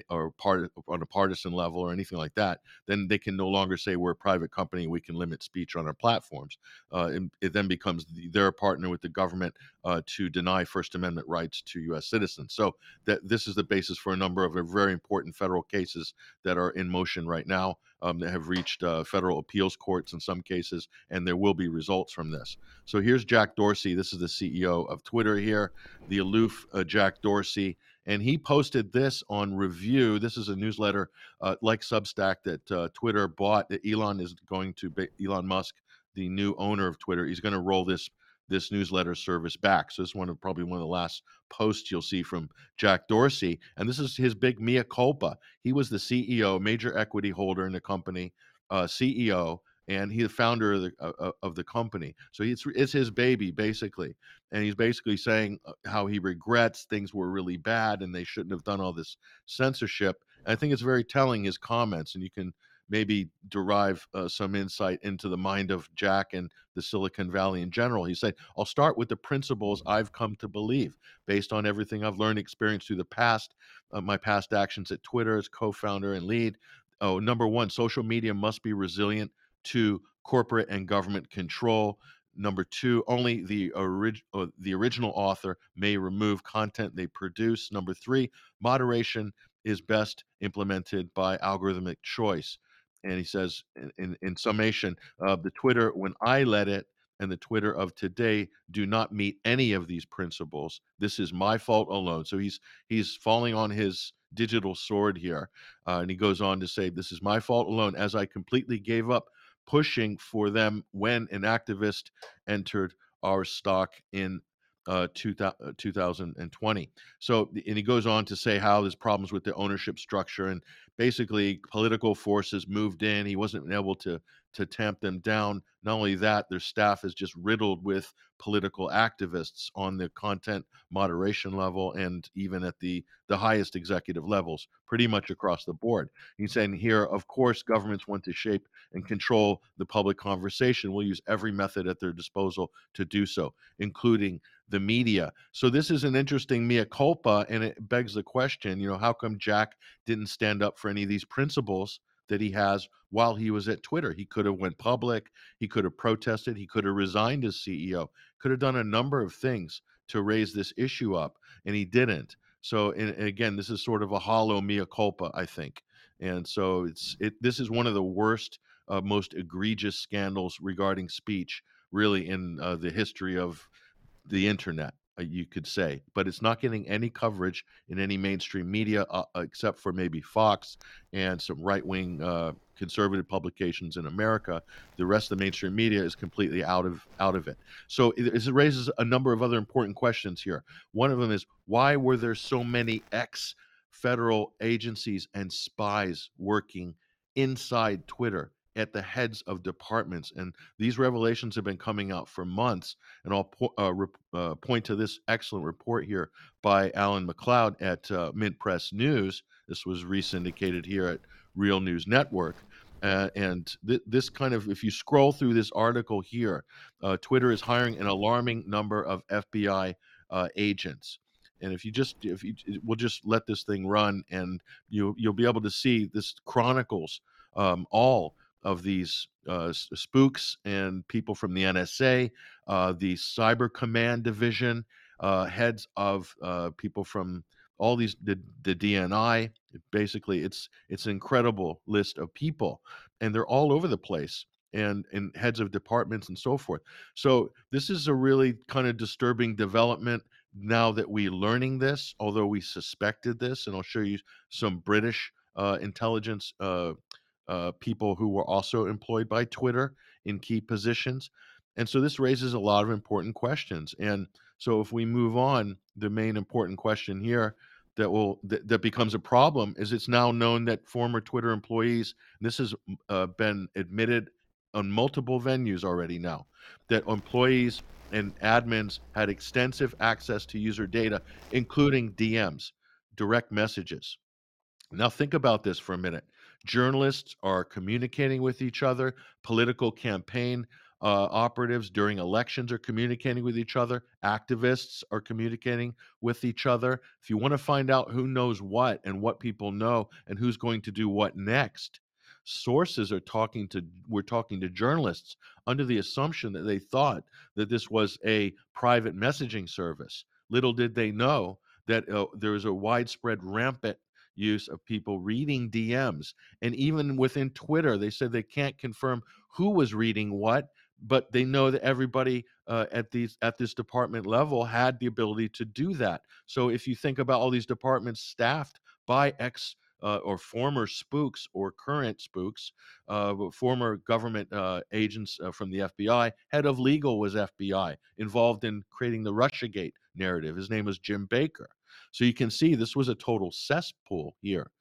or part on a partisan level or anything like that then they can no longer say we're a private company we can limit speech on our platforms uh, and it then becomes the, they're a partner with the government uh, to deny first amendment rights to u.s citizens. So that this is the basis for a number of very important federal cases that are in motion right now um, that have reached uh, federal appeals courts in some cases, and there will be results from this. So here's Jack Dorsey. This is the CEO of Twitter here, the aloof uh, Jack Dorsey. And he posted this on Revue. This is a newsletter uh, like Substack that uh, Twitter bought. Elon is going to, Elon Musk, the new owner of Twitter, he's going to roll this this newsletter service back. So this is one of probably one of the last posts you'll see from Jack Dorsey, and this is his big mea culpa. He was the CEO, major equity holder in the company, uh, CEO, and he's the founder of the uh, of the company. So it's it's his baby basically, and he's basically saying uh, how he regrets things were really bad and they shouldn't have done all this censorship. And I think it's very telling his comments, and you can maybe derive uh, some insight into the mind of Jack and the Silicon Valley in general. He said, I'll start with the principles I've come to believe based on everything I've learned, experienced through the past, uh, my past actions at Twitter as co founder and lead. Oh, number one, social media must be resilient to corporate and government control. Number two, only the, orig- uh, the original author may remove content they produce. Number three, moderation is best implemented by algorithmic choice and he says in, in, in summation uh, the twitter when i led it and the twitter of today do not meet any of these principles this is my fault alone. So he's he's falling on his digital sword here uh, and he goes on to say this is my fault alone as i completely gave up pushing for them when an activist entered our stock in uh, 2020. Uh, so, and he goes on to say how there's problems with the ownership structure and basically political forces moved in. He wasn't able to to tamp them down. Not only that, their staff is just riddled with political activists on the content moderation level and even at the the highest executive levels, pretty much across the board. He's saying here, of course, governments want to shape and control the public conversation. We'll use every method at their disposal to do so, including the media. So this is an interesting mea culpa, and it begs the question, you know, how come Jack didn't stand up for any of these principles that he has while he was at Twitter? He could have went public, he could have protested, he could have resigned as CEO, could have done a number of things to raise this issue up, and he didn't. So, and, again, this is sort of a hollow mea culpa, I think. And so it's it. This is one of the worst, uh, most egregious scandals regarding speech, really, in uh, the history of the internet, uh, you could say, but it's not getting any coverage in any mainstream media uh, except for maybe Fox and some right wing uh, conservative publications in America. The rest of the mainstream media is completely out of out of it. So it, it raises a number of other important questions here. One of them is why were there so many ex federal agencies and spies working inside Twitter? At the heads of departments. And these revelations have been coming out for months. And I'll po- uh, re- uh, point to this excellent report here by Alan MacLeod at uh, MintPress News. This was re syndicated here at Real News Network. Uh, and th- this kind of, if you scroll through this article here, uh, Twitter is hiring an alarming number of FBI uh, agents. And if you just, if you, we'll just let this thing run, and you you'll be able to see this chronicles um, all of these uh, spooks and people from the NSA, uh, the Cyber Command Division, uh, heads of uh, people from all these the, the DNI. Basically, it's it's an incredible list of people, and they're all over the place. And, and heads of departments and so forth. So this is a really kind of disturbing development now that we're learning this, although we suspected this, and I'll show you some British uh, intelligence uh, uh, people who were also employed by Twitter in key positions. And so this raises a lot of important questions. And so if we move on, the main important question here that will that, that becomes a problem is it's now known that former Twitter employees, this has uh, been admitted on multiple venues already now, that employees and admins had extensive access to user data, including DMs, direct messages. Now, think about this for a minute. Journalists are communicating with each other, political campaign uh, operatives during elections are communicating with each other, activists are communicating with each other. If you want to find out who knows what and what people know and who's going to do what next, sources are talking to we're talking to journalists under the assumption that they thought that this was a private messaging service little did they know that uh, there is a widespread rampant use of people reading DMs. And even within Twitter, they said they can't confirm who was reading what, but they know that everybody uh, at these at this department level had the ability to do that. So if you think about all these departments staffed by ex uh, or former spooks or current spooks, uh, former government uh, agents uh, from the FBI. Head of legal was FBI, involved in creating the Russiagate narrative. His name was Jim Baker. So you can see this was a total cesspool here.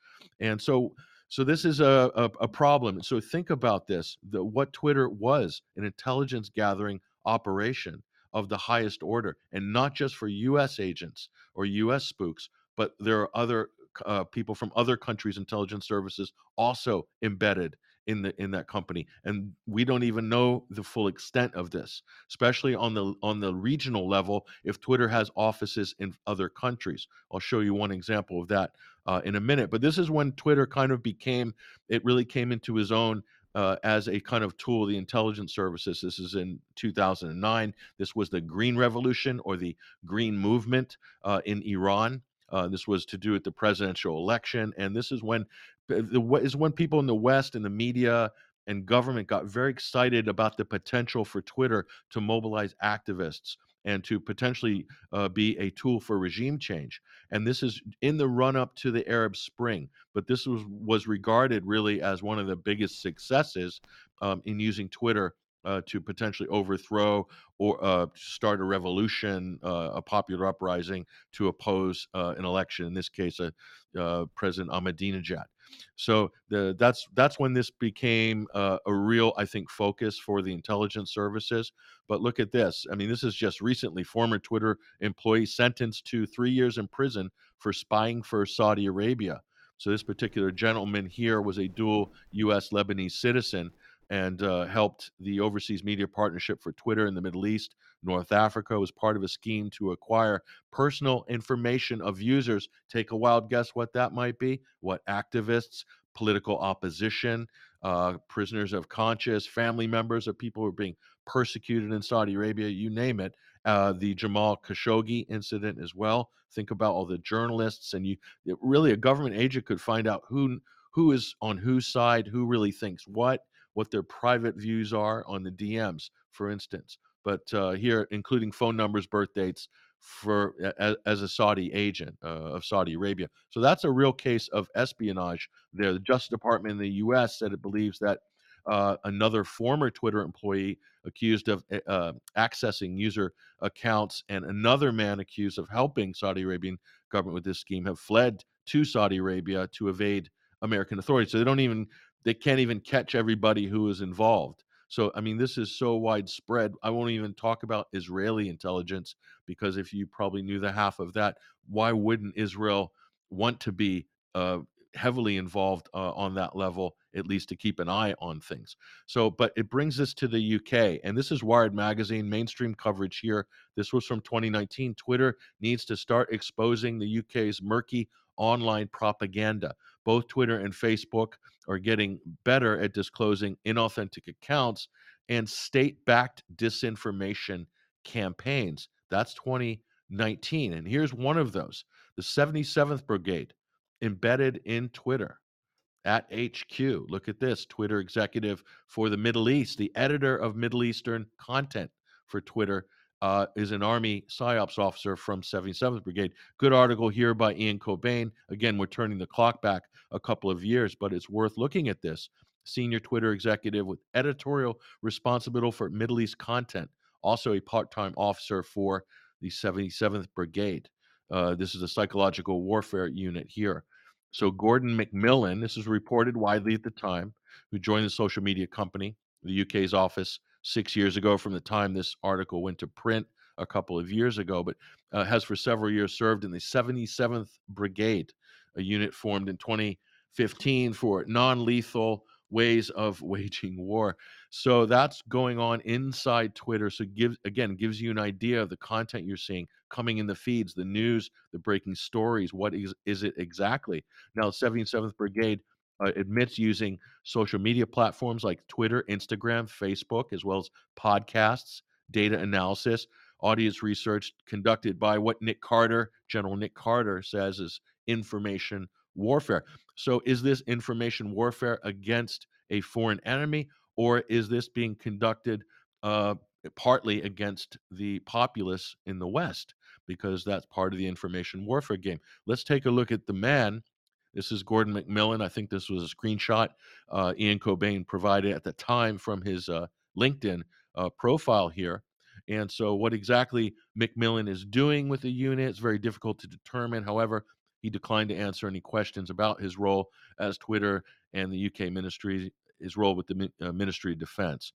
And so so this is a, a, a problem. So think about this: the, what Twitter was an intelligence gathering operation of the highest order, and not just for U.S. agents or U.S. spooks, but there are other uh, people from other countries' intelligence services also embedded in the in that company and we don't even know the full extent of this especially on the on the regional level if twitter has offices in other countries i'll show you one example of that uh, in a minute but this is when twitter kind of became it really came into his own uh, as a kind of tool, the intelligence services. This is in 2009. This was the Green Revolution or the Green Movement uh, in Iran. Uh, this was to do with the presidential election, and this is when the is when people in the West and the media and government got very excited about the potential for Twitter to mobilize activists and to potentially uh, be a tool for regime change. And this is in the run up to the Arab Spring, but this was was regarded really as one of the biggest successes um, in using Twitter uh, to potentially overthrow or uh, start a revolution, uh, a popular uprising to oppose uh, an election. In this case, uh, President Ahmadinejad. So the, that's that's when this became uh, a real, I think, focus for the intelligence services. But look at this. I mean, this is just recently. Former Twitter employee sentenced to three years in prison for spying for Saudi Arabia. So this particular gentleman here was a dual U.S. Lebanese citizen and uh, helped the Overseas Media Partnership for Twitter in the Middle East. North Africa was part of a scheme to acquire personal information of users. Take a wild guess what that might be. What activists, political opposition, uh, prisoners of conscience, family members of people who are being persecuted in Saudi Arabia, you name it. Uh, the Jamal Khashoggi incident as well. Think about all the journalists, and you it, really a government agent could find out who who is on whose side, who really thinks what, what their private views are on the DMs, for instance. But uh, here, including phone numbers, birth dates for as, as a Saudi agent uh, of Saudi Arabia. So that's a real case of espionage. There, the Justice Department in the U.S. said it believes that uh, another former Twitter employee accused of eh, uh, accessing user accounts and another man accused of helping Saudi Arabian government with this scheme have fled to Saudi Arabia to evade American authorities. So they don't even they can't even catch everybody who is involved. So, I mean, this is so widespread. I won't even talk about Israeli intelligence because if you probably knew the half of that, why wouldn't Israel want to be uh, heavily involved uh, on that level at least to keep an eye on things. So, but it brings us to the UK, and this is Wired Magazine, mainstream coverage here. This was from 2019. Twitter needs to start exposing the UK's murky online propaganda. Both Twitter and Facebook are getting better at disclosing inauthentic accounts and state backed disinformation campaigns. That's 2019. And here's one of those the 77th Brigade, embedded in Twitter at HQ. Look at this Twitter executive for the Middle East, the editor of Middle Eastern content for Twitter. Uh, is an Army PSYOPs officer from 77th Brigade. Good article here by Ian Cobain. Again, we're turning the clock back a couple of years, but it's worth looking at this. Senior Twitter executive with editorial responsibility for Middle East content, also a part time officer for the 77th Brigade. Uh, this is a psychological warfare unit here. So, Gordon McMillan, this is reported widely at the time, who joined the social media company, the UK's office, six years ago from the time this article went to print a couple of years ago, but uh, has for several years served in the 77th Brigade, a unit formed in 2015 for non lethal ways of [LAUGHS] waging war. So that's going on inside Twitter. So again gives you an idea of the content you're seeing coming in the feeds, the news, the breaking stories. What is is it exactly? Now, 77th Brigade uh, admits using social media platforms like Twitter, Instagram, Facebook, as well as podcasts, data analysis, audience research conducted by what Nick Carter, General Nick Carter, says is information warfare. So, is this information warfare against a foreign enemy, or is this being conducted uh, partly against the populace in the West? Because that's part of the information warfare game. Let's take a look at the man this is Gordon McMillan. I think this was a screenshot uh, Ian Cobain provided at the time from his uh, LinkedIn uh, profile here. And so, what exactly McMillan is doing with the unit is very difficult to determine. However, he declined to answer any questions about his role as Twitter and the UK ministry, his role with the uh, Ministry of Defense.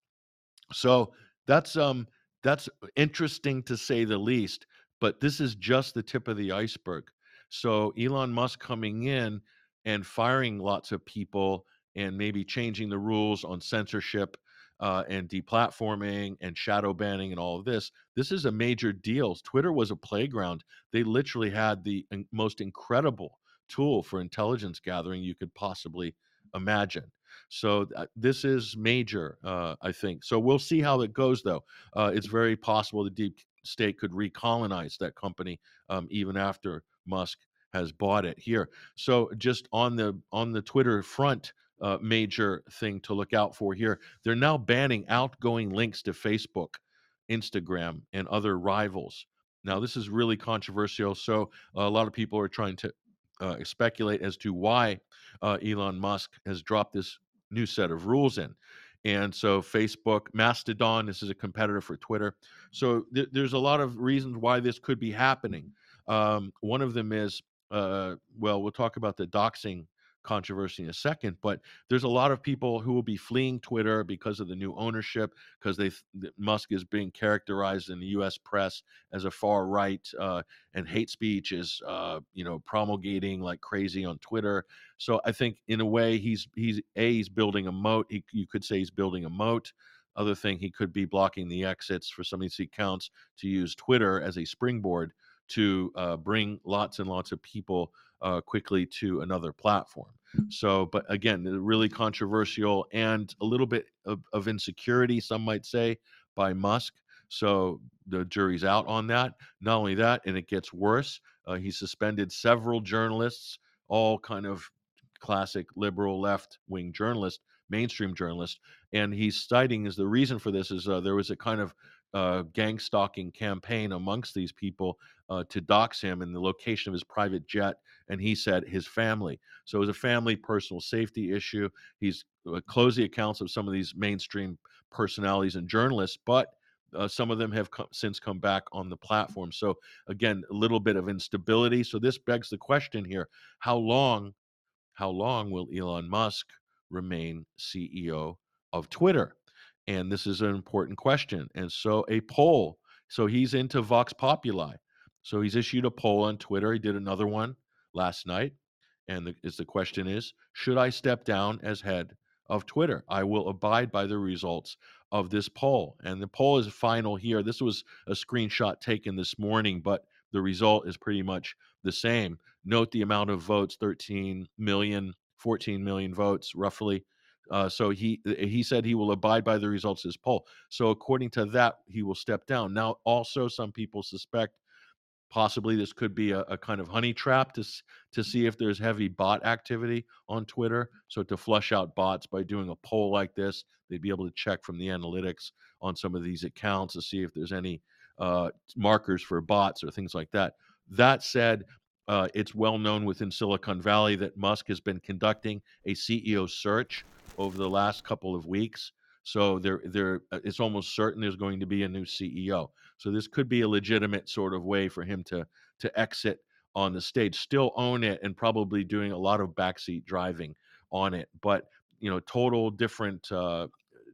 So that's um that's interesting to say the least. But this is just the tip of the iceberg. So Elon Musk coming in and firing lots of people and maybe changing the rules on censorship uh, and deplatforming and shadow banning and all of this. This is a major deal. Twitter was a playground. They literally had the most incredible tool for intelligence gathering you could possibly imagine. So uh, this is major, uh, I think. So we'll see how it goes, though. Uh, it's very possible the deep state could recolonize that company um, even after Musk has bought it here. So just on the on the Twitter front, uh, major thing to look out for here. They're now banning outgoing links to Facebook, Instagram, and other rivals. Now this is really controversial. So a lot of people are trying to uh, speculate as to why uh, Elon Musk has dropped this new set of rules in. And so, Facebook, Mastodon, this is a competitor for Twitter. So, th- there's a lot of reasons why this could be happening. Um, one of them is, uh, well, we'll talk about the doxing controversy in a second, but there's a lot of people who will be fleeing Twitter because of the new ownership, because they Musk is being characterized in the U.S. press as a far right, uh, and hate speech is, uh, you know, promulgating like crazy on Twitter. So I think in a way he's he's a he's building a moat. He, you could say he's building a moat. Other thing, he could be blocking the exits for some of these accounts to use Twitter as a springboard to uh, bring lots and lots of people uh, quickly to another platform. Mm. So, but again, really controversial and a little bit of, of insecurity, some might say, by Musk. So the jury's out on that. Not only that, and it gets worse. Uh, he suspended several journalists, all kind of classic liberal left wing journalists, mainstream journalists. And he's citing as the reason for this is uh, there was a kind of uh, gang stalking campaign amongst these people uh, to dox him in the location of his private jet, and he said his family. So it was a family personal safety issue. He's uh, closed the accounts of some of these mainstream personalities and journalists, but uh, some of them have since come back on the platform. So again, a little bit of instability. So this begs the question here: How long, how long will Elon Musk remain CEO of Twitter? And this is an important question. And so a poll. So he's into Vox Populi. So he's issued a poll on Twitter. He did another one last night. And the, is the question is, should I step down as head of Twitter. I will abide by the results of this poll. And the poll is final here. This was a screenshot taken this morning, but the result is pretty much the same. Note the amount of votes 13 million, 14 million votes roughly. Uh, so he he said he will abide by the results of this poll. So according to that, he will step down. Now, also some people suspect possibly this could be a, a, kind of honey trap to to see if there's heavy bot activity on Twitter. So to flush out bots by doing a poll like this, they'd be able to check from the analytics on some of these accounts to see if there's any uh, markers for bots or things like that. That said, uh, it's well known within Silicon Valley that Musk has been conducting a CEO search over the last couple of weeks. So there, there, uh, it's almost certain there's going to be a new CEO. So this could be a legitimate sort of way for him to to exit on the stage, still own it, and probably doing a lot of backseat driving on it. But you know, total different uh,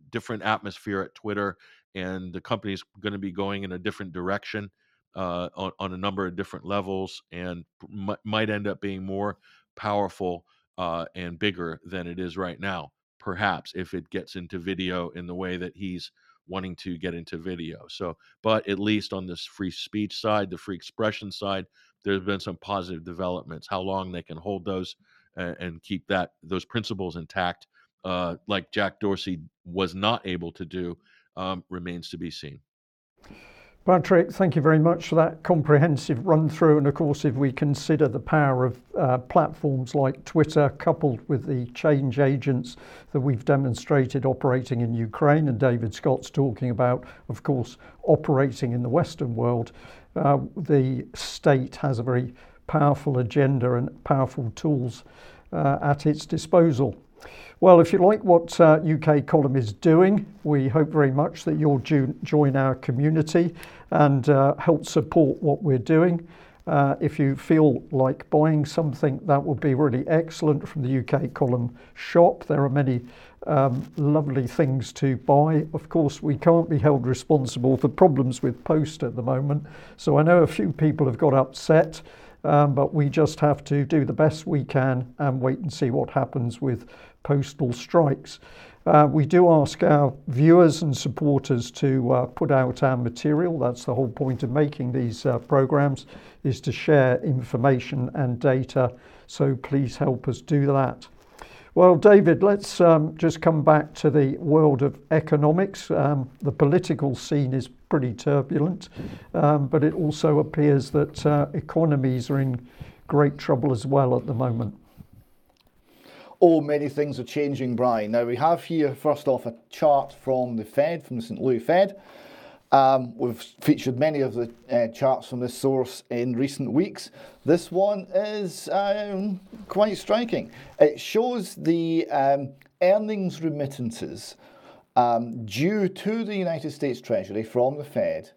different atmosphere at Twitter, and the company's going to be going in a different direction uh, on, on a number of different levels, and m- might end up being more powerful uh, and bigger than it is right now perhaps if it gets into video in the way that he's wanting to get into video. So, but at least on this free speech side, the free expression side, there's been some positive developments. How long they can hold those and, and keep that those principles intact, uh, like Jack Dorsey was not able to do, um, remains to be seen. Patrick, thank you very much for that comprehensive run through. And of course, if we consider the power of uh, platforms like Twitter, coupled with the change agents that we've demonstrated operating in Ukraine, and David Scott's talking about, of course, operating in the Western world, uh, the state has a very powerful agenda and powerful tools uh, at its disposal. Well, if you like what uh, UK Column is doing, we hope very much that you'll jo- join our community and uh, help support what we're doing. Uh, if you feel like buying something, that would be really excellent from the UK Column shop. There are many um, lovely things to buy. Of course, we can't be held responsible for problems with post at the moment. So I know a few people have got upset. Um, but we just have to do the best we can and wait and see what happens with postal strikes. Uh, we do ask our viewers and supporters to uh, put out our material. That's the whole point of making these uh, programs, is to share information and data. So please help us do that. Well, David, let's um, just come back to the world of economics. Um, the political scene is pretty turbulent, um, but it also appears that uh, economies are in great trouble as well at the moment. Oh, many things are changing, Brian. Now, we have here, first off, a chart from the Fed, from the St. Louis Fed. Um, we've featured many of the uh, charts from this source in recent weeks. This one is um, quite striking. It shows the um, earnings remittances um, due to the United States Treasury from the Fed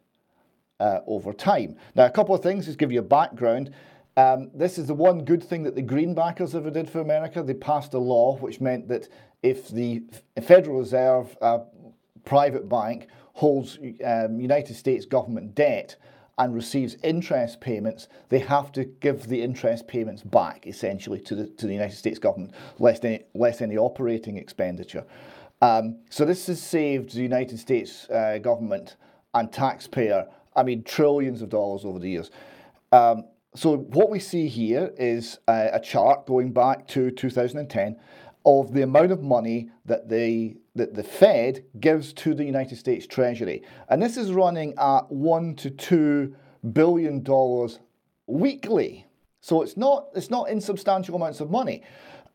uh, over time. Now, a couple of things, just give you a background. Um, this is the one good thing that the Greenbackers ever did for America. They passed a law which meant that if the Federal Reserve, a private bank, holds um, United States government debt and receives interest payments, they have to give the interest payments back essentially to the to the United States government, less any less any operating expenditure. Um, so this has saved the United States uh, government and taxpayer, I mean, trillions of dollars over the years. Um, so what we see here is a, a chart going back to 2010 of the amount of money that the that the Fed gives to the United States Treasury, and this is running at one to two billion dollars weekly. So it's not it's not insubstantial amounts of money.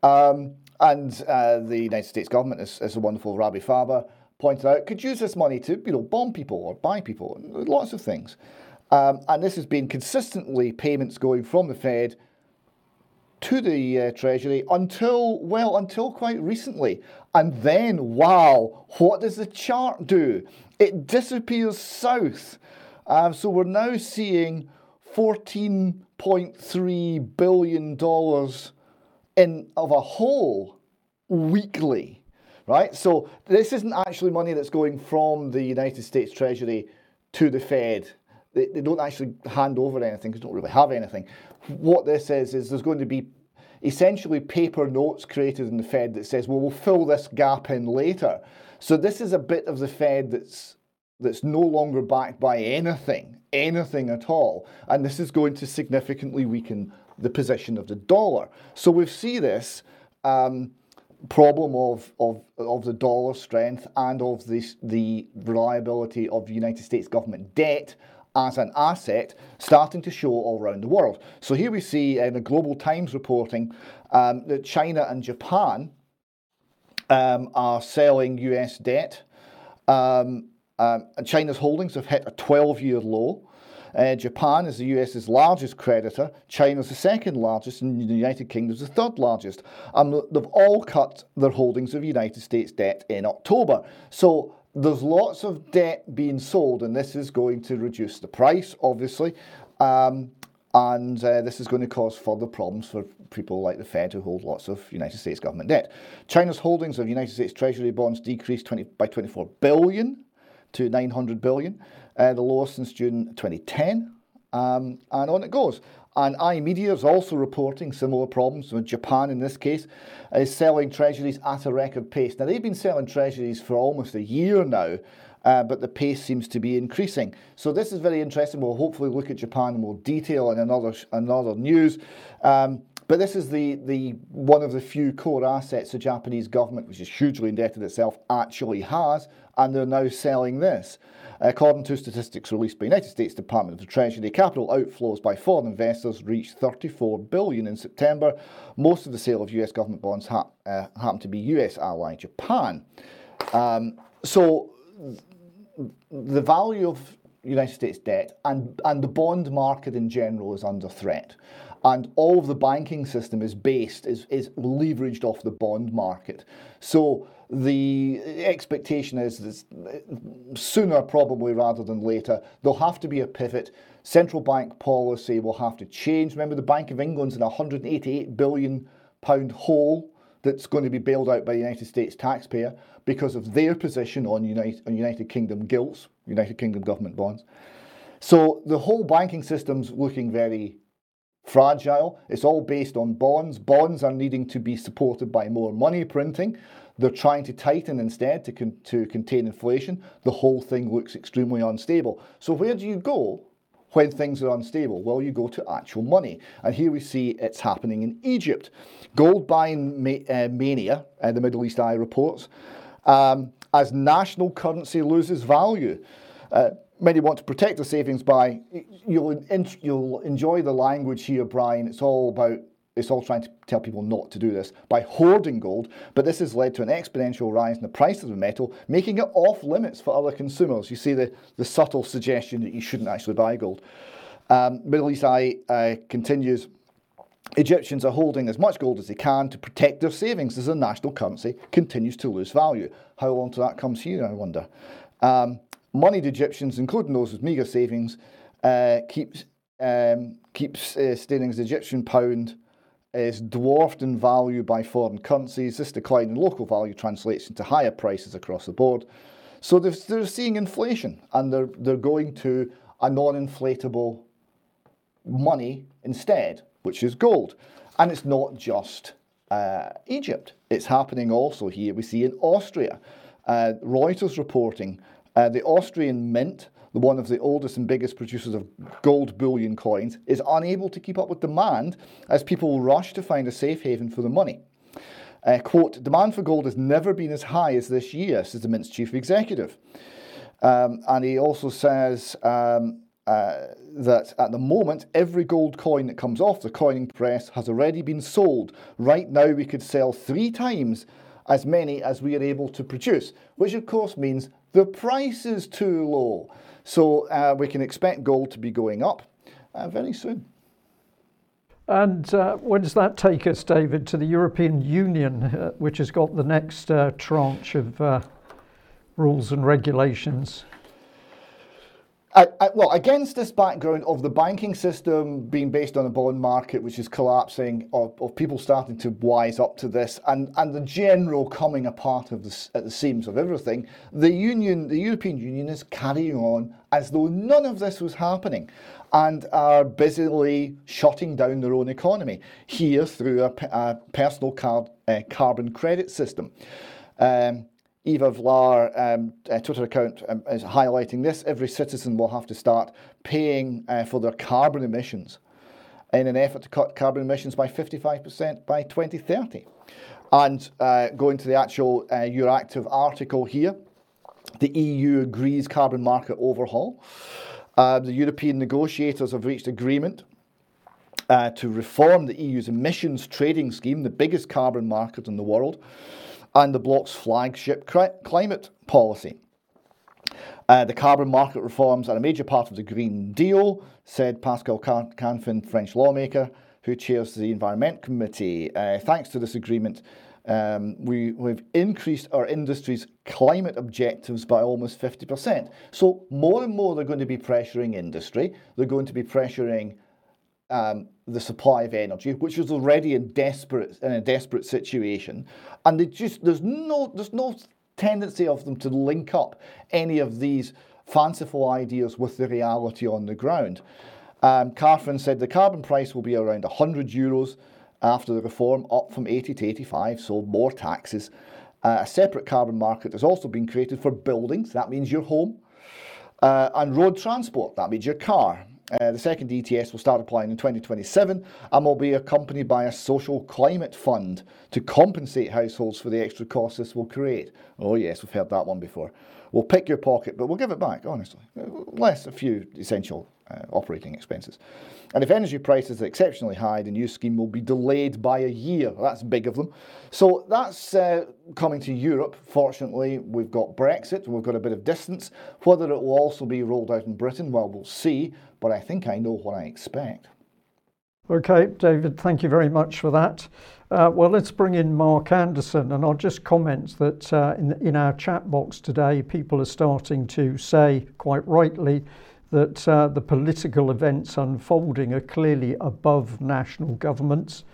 Um, and uh, the United States government, as, as a wonderful Rabbi Faber pointed out, could use this money to you know bomb people or buy people, lots of things. Um, and this has been consistently payments going from the Fed to the uh, Treasury until, well, until quite recently. And then, wow, what does the chart do? It disappears south. Um, so we're now seeing $14.3 billion in of a whole weekly, right? So this isn't actually money that's going from the United States Treasury to the Fed. They, they don't actually hand over anything because they don't really have anything. What this is, is there's going to be essentially paper notes created in the Fed that says, well, we'll fill this gap in later. So this is a bit of the Fed that's that's no longer backed by anything, anything at all. And this is going to significantly weaken the position of the dollar. So we see this um, problem of, of, of the dollar strength and of this, the reliability of United States government debt as an asset starting to show all around the world. So here we see in the Global Times reporting um, that China and Japan um, are selling US debt. Um, um, China's holdings have hit a 12 year low. Uh, Japan is the US's largest creditor. China's the second largest, and the United Kingdom's the third largest. And they've all cut their holdings of United States debt in October. So there's lots of debt being sold, and this is going to reduce the price, obviously. Um, and uh, this is going to cause further problems for people like the Fed who hold lots of United States government debt. China's holdings of United States Treasury bonds decreased 20, by 24 billion to 900 billion, uh, the lowest since June 2010. Um, and on it goes. And iMedia is also reporting similar problems Japan in this case, is selling treasuries at a record pace. Now, they've been selling treasuries for almost a year now, uh, but the pace seems to be increasing. So this is very interesting. We'll hopefully look at Japan in more detail in another, another news. Um, but this is the, the one of the few core assets the Japanese government, which is hugely indebted itself, actually has, and they're now selling this. According to statistics released by the United States Department of the Treasury, capital outflows by foreign investors reached 34 billion in September. Most of the sale of US government bonds ha- uh, happened to be US ally Japan. Um, so the value of United States debt and, and the bond market in general is under threat. And all of the banking system is based, is, is leveraged off the bond market. So the expectation is that sooner, probably rather than later, there'll have to be a pivot. Central bank policy will have to change. Remember, the Bank of England's in a 188 billion pound hole that's going to be bailed out by the United States taxpayer because of their position on United, on United Kingdom gilts, United Kingdom government bonds. So the whole banking system's looking very fragile. It's all based on bonds. Bonds are needing to be supported by more money printing. They're trying to tighten instead to, con- to contain inflation. The whole thing looks extremely unstable. So, where do you go when things are unstable? Well, you go to actual money. And here we see it's happening in Egypt. Gold buying ma- uh, mania, uh, the Middle East Eye reports, um, as national currency loses value. Uh, many want to protect their savings by you'll you'll enjoy the language here, Brian. It's all about it's all trying to tell people not to do this by hoarding gold, but this has led to an exponential rise in the price of the metal, making it off limits for other consumers. You see the, the subtle suggestion that you shouldn't actually buy gold. Um, Middle East Eye uh, continues. Egyptians are holding as much gold as they can to protect their savings as their national currency continues to lose value. How long till that comes here, I wonder? Um, moneyed Egyptians, including those with meagre savings, uh, keeps um, keeps uh, sterling's Egyptian pound is dwarfed in value by foreign currencies. This decline in local value translates into higher prices across the board. So they're, seeing inflation and they're, they're going to a non inflatable money instead, which is gold. And it's not just uh, Egypt, it's happening also here. We see in Austria. Uh, Reuters reporting uh, the Austrian Mint one of the oldest and biggest producers of gold bullion coins, is unable to keep up with demand as people rush to find a safe haven for the money. Uh, quote, demand for gold has never been as high as this year, says the Mint's chief executive. Um, and he also says um, uh, that at the moment, every gold coin that comes off the coining press has already been sold. Right now, we could sell three times as many as we are able to produce, which of course means the price is too low. So uh, we can expect gold to be going up uh, very soon. And uh, where does that take us, David, to the European Union, uh, which has got the next uh, tranche of uh, rules and regulations? Well, against this background of the banking system being based on a bond market which is collapsing, of, of people starting to wise up to this, and, and the general coming apart of at the seams of everything, the Union, the European Union, is carrying on as though none of this was happening. and are busily shutting down their own economy here through a, a personal car, uh, carbon credit system. Um, Eva Vlar um, Twitter account um, is highlighting this. Every citizen will have to start paying uh, for their carbon emissions in an effort to cut carbon emissions by 55% by 2030. And uh, going to the actual uh, Euractiv article here, the EU agrees carbon market overhaul. Uh, the European negotiators have reached agreement uh, to reform the EU's emissions trading scheme, the biggest carbon market in the world and the bloc's flagship climate policy. Uh, the carbon market reforms are a major part of the Green Deal, said Pascal Canfin, French lawmaker who chairs the Environment Committee. Uh, thanks to this agreement, um, we, we've increased our industry's climate objectives by almost 50%. So, more and more they're going to be pressuring industry, they're going to be pressuring um, the supply of energy, which is already in desperate in a desperate situation, and they just there's no there's no tendency of them to link up any of these fanciful ideas with the reality on the ground. Um, said the carbon price will be around 100 euros after the reform, up from 80 to 85, so more taxes. Uh, a separate carbon market has also been created for buildings, that means your home, uh, and road transport, that means your car. Uh, the second ETS will start applying in 2027 and will be accompanied by a social climate fund to compensate households for the extra costs this will create. Oh, yes, we've heard that one before. We'll pick your pocket, but we'll give it back, honestly. Less a few essential uh, operating expenses. And if energy prices are exceptionally high, the new scheme will be delayed by a year. That's big of them. So that's uh, coming to Europe. Fortunately, we've got Brexit, we've got a bit of distance. Whether it will also be rolled out in Britain, well, we'll see. But I think I know what I expect. Okay, David, thank you very much for that. Uh, well, let's bring in Mark Anderson, and I'll just comment that uh, in, in our chat box today, people are starting to say, quite rightly, that uh, the political events unfolding are clearly above national governments,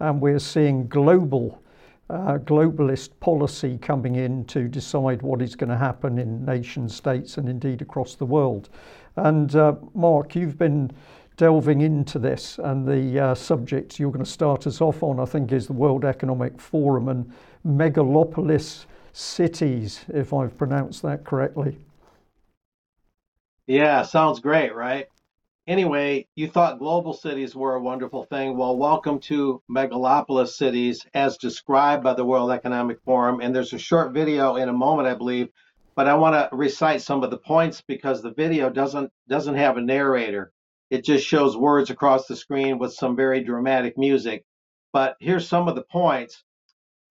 and we're seeing global uh, globalist policy coming in to decide what is going to happen in nation states and indeed across the world. And uh, Mark, you've been delving into this, and the uh, subject you're going to start us off on, I think, is the World Economic Forum and megalopolis cities, if I've pronounced that correctly. Yeah, sounds great, right? Anyway, you thought global cities were a wonderful thing. Well, welcome to megalopolis cities as described by the World Economic Forum. And there's a short video in a moment, I believe, but I want to recite some of the points because the video doesn't doesn't have a narrator. It just shows words across the screen with some very dramatic music. But here's some of the points.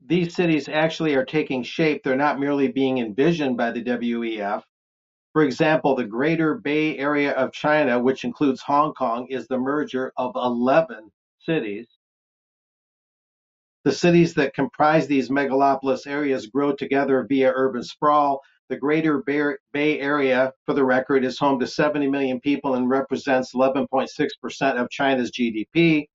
These cities actually are taking shape. They're not merely being envisioned by the WEF. For example, the Greater Bay Area of China, which includes Hong Kong, is the merger of 11 cities. The cities that comprise these megalopolis areas grow together via urban sprawl. The Greater Bay Area, for the record, is home to 70 million people and represents 11.6% of China's GDP.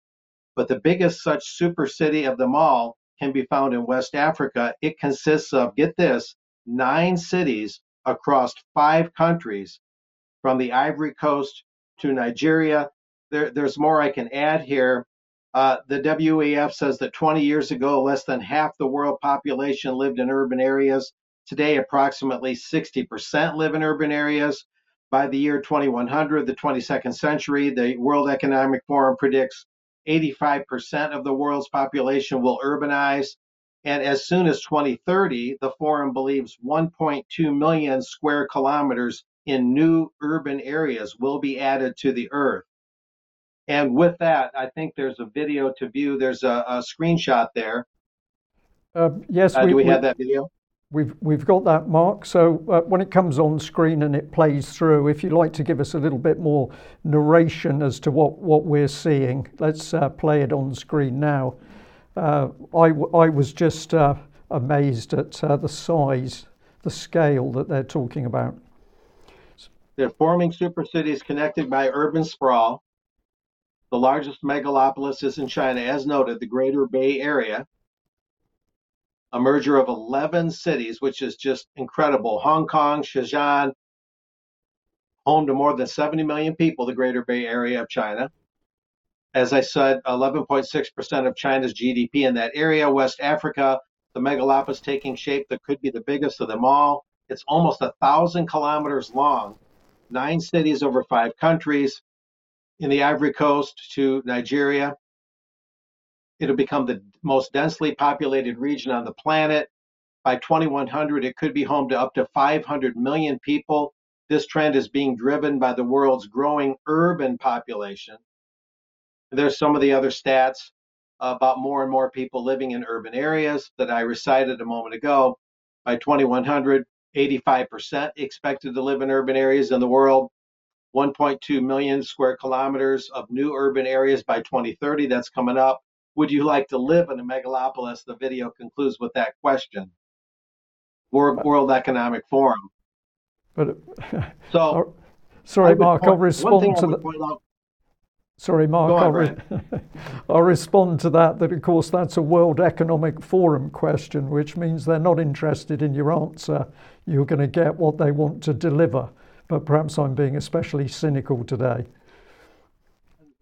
But the biggest such super city of them all can be found in West Africa. It consists of, get this, nine cities across five countries, from the Ivory Coast to Nigeria. There, there's more I can add here. Uh, the WEF says that 20 years ago, less than half the world population lived in urban areas. Today, approximately 60% live in urban areas. By the year 2100, the 22nd century, the World Economic Forum predicts 85% of the world's population will urbanize. And as soon as 2030, the forum believes 1.2 million square kilometers in new urban areas will be added to the earth. And with that, I think there's a video to view. There's a, a screenshot there. Uh, yes, uh, we, do we, we, have that video? We've we've got that, Mark. So uh, when it comes on screen and it plays through, if you'd like to give us a little bit more narration as to what what we're seeing, let's uh, play it on screen now uh, I, I was just uh, amazed at uh, the size, the scale that they're talking about. They're forming super cities connected by urban sprawl. The largest megalopolis is in China, as noted, the Greater Bay Area. A merger of 11 cities, which is just incredible. Hong Kong, Shenzhen, home to more than 70 million people, the Greater Bay Area of China. As I said, 11.6% of China's GDP in that area. West Africa, the megalopolis taking shape that could be the biggest of them all. It's almost a thousand kilometers long, nine cities over five countries, in the Ivory Coast to Nigeria. It'll become the most densely populated region on the planet. By 2100, it could be home to up to 500 million people. This trend is being driven by the world's growing urban population. There's some of the other stats about more and more people living in urban areas that I recited a moment ago. By 2100, 85% expected to live in urban areas in the world. 1.2 million square kilometers of new urban areas by 2030. That's coming up. Would you like to live in a megalopolis? The video concludes with that question. World, uh, World Economic Forum. But so, [LAUGHS] sorry, Mark. I'll respond to that. Sorry, Mark. On, I'll, re- [LAUGHS] I'll, respond to that. That of course that's a World Economic Forum question, which means they're not interested in your answer. You're going to get what they want to deliver but perhaps I'm being especially cynical today.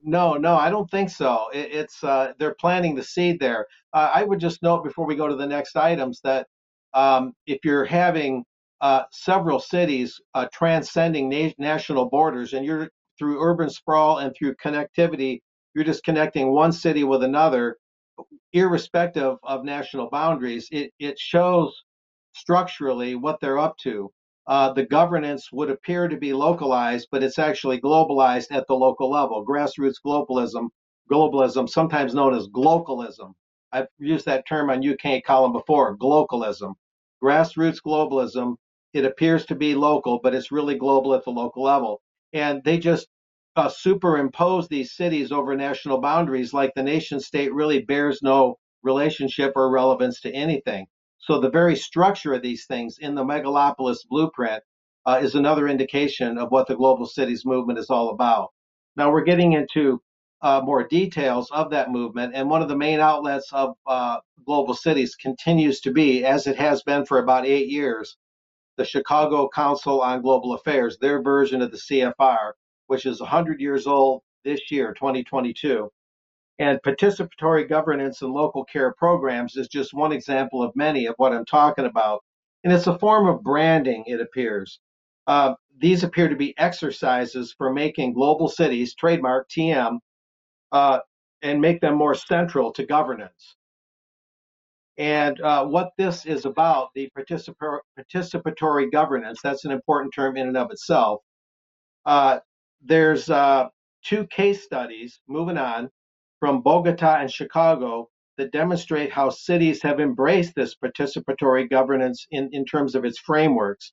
No, no, I don't think so. It, it's uh, they're planting the seed there. Uh, I would just note before we go to the next items that um, if you're having uh, several cities uh, transcending na- national borders, and you're through urban sprawl and through connectivity, you're just connecting one city with another, irrespective of national boundaries. It it shows structurally what they're up to uh, the governance would appear to be localized, but it's actually globalized at the local level. Grassroots globalism, globalism, sometimes known as glocalism. I've used that term on UK column before, glocalism. Grassroots globalism, it appears to be local, but it's really global at the local level. And they just uh, superimpose these cities over national boundaries like the nation state really bears no relationship or relevance to anything. So the very structure of these things in the megalopolis blueprint uh, is another indication of what the global cities movement is all about. Now we're getting into uh, more details of that movement, and one of the main outlets of uh, global cities continues to be, as it has been for about eight years, the Chicago Council on Global Affairs, their version of the CFR, which is 100 years old this year, 2022. And participatory governance and local care programs is just one example of many of what I'm talking about. And it's a form of branding, it appears. Uh, these appear to be exercises for making global cities, trademark TM, uh, and make them more central to governance. And uh, what this is about, the participatory governance, that's an important term in and of itself. Uh, there's uh, two case studies, moving on, from Bogota and Chicago that demonstrate how cities have embraced this participatory governance in, in terms of its frameworks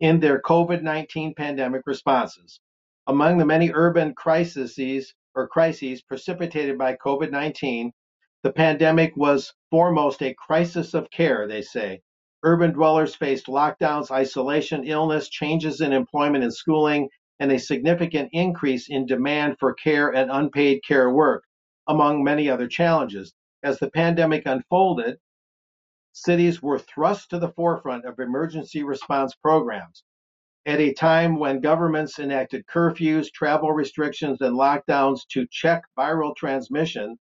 in their COVID 19 pandemic responses. Among the many urban crises or crises precipitated by COVID 19, the pandemic was foremost a crisis of care, they say. Urban dwellers faced lockdowns, isolation, illness, changes in employment and schooling, and a significant increase in demand for care and unpaid care work among many other challenges. As the pandemic unfolded, cities were thrust to the forefront of emergency response programs. At a time when governments enacted curfews, travel restrictions, and lockdowns to check viral transmission,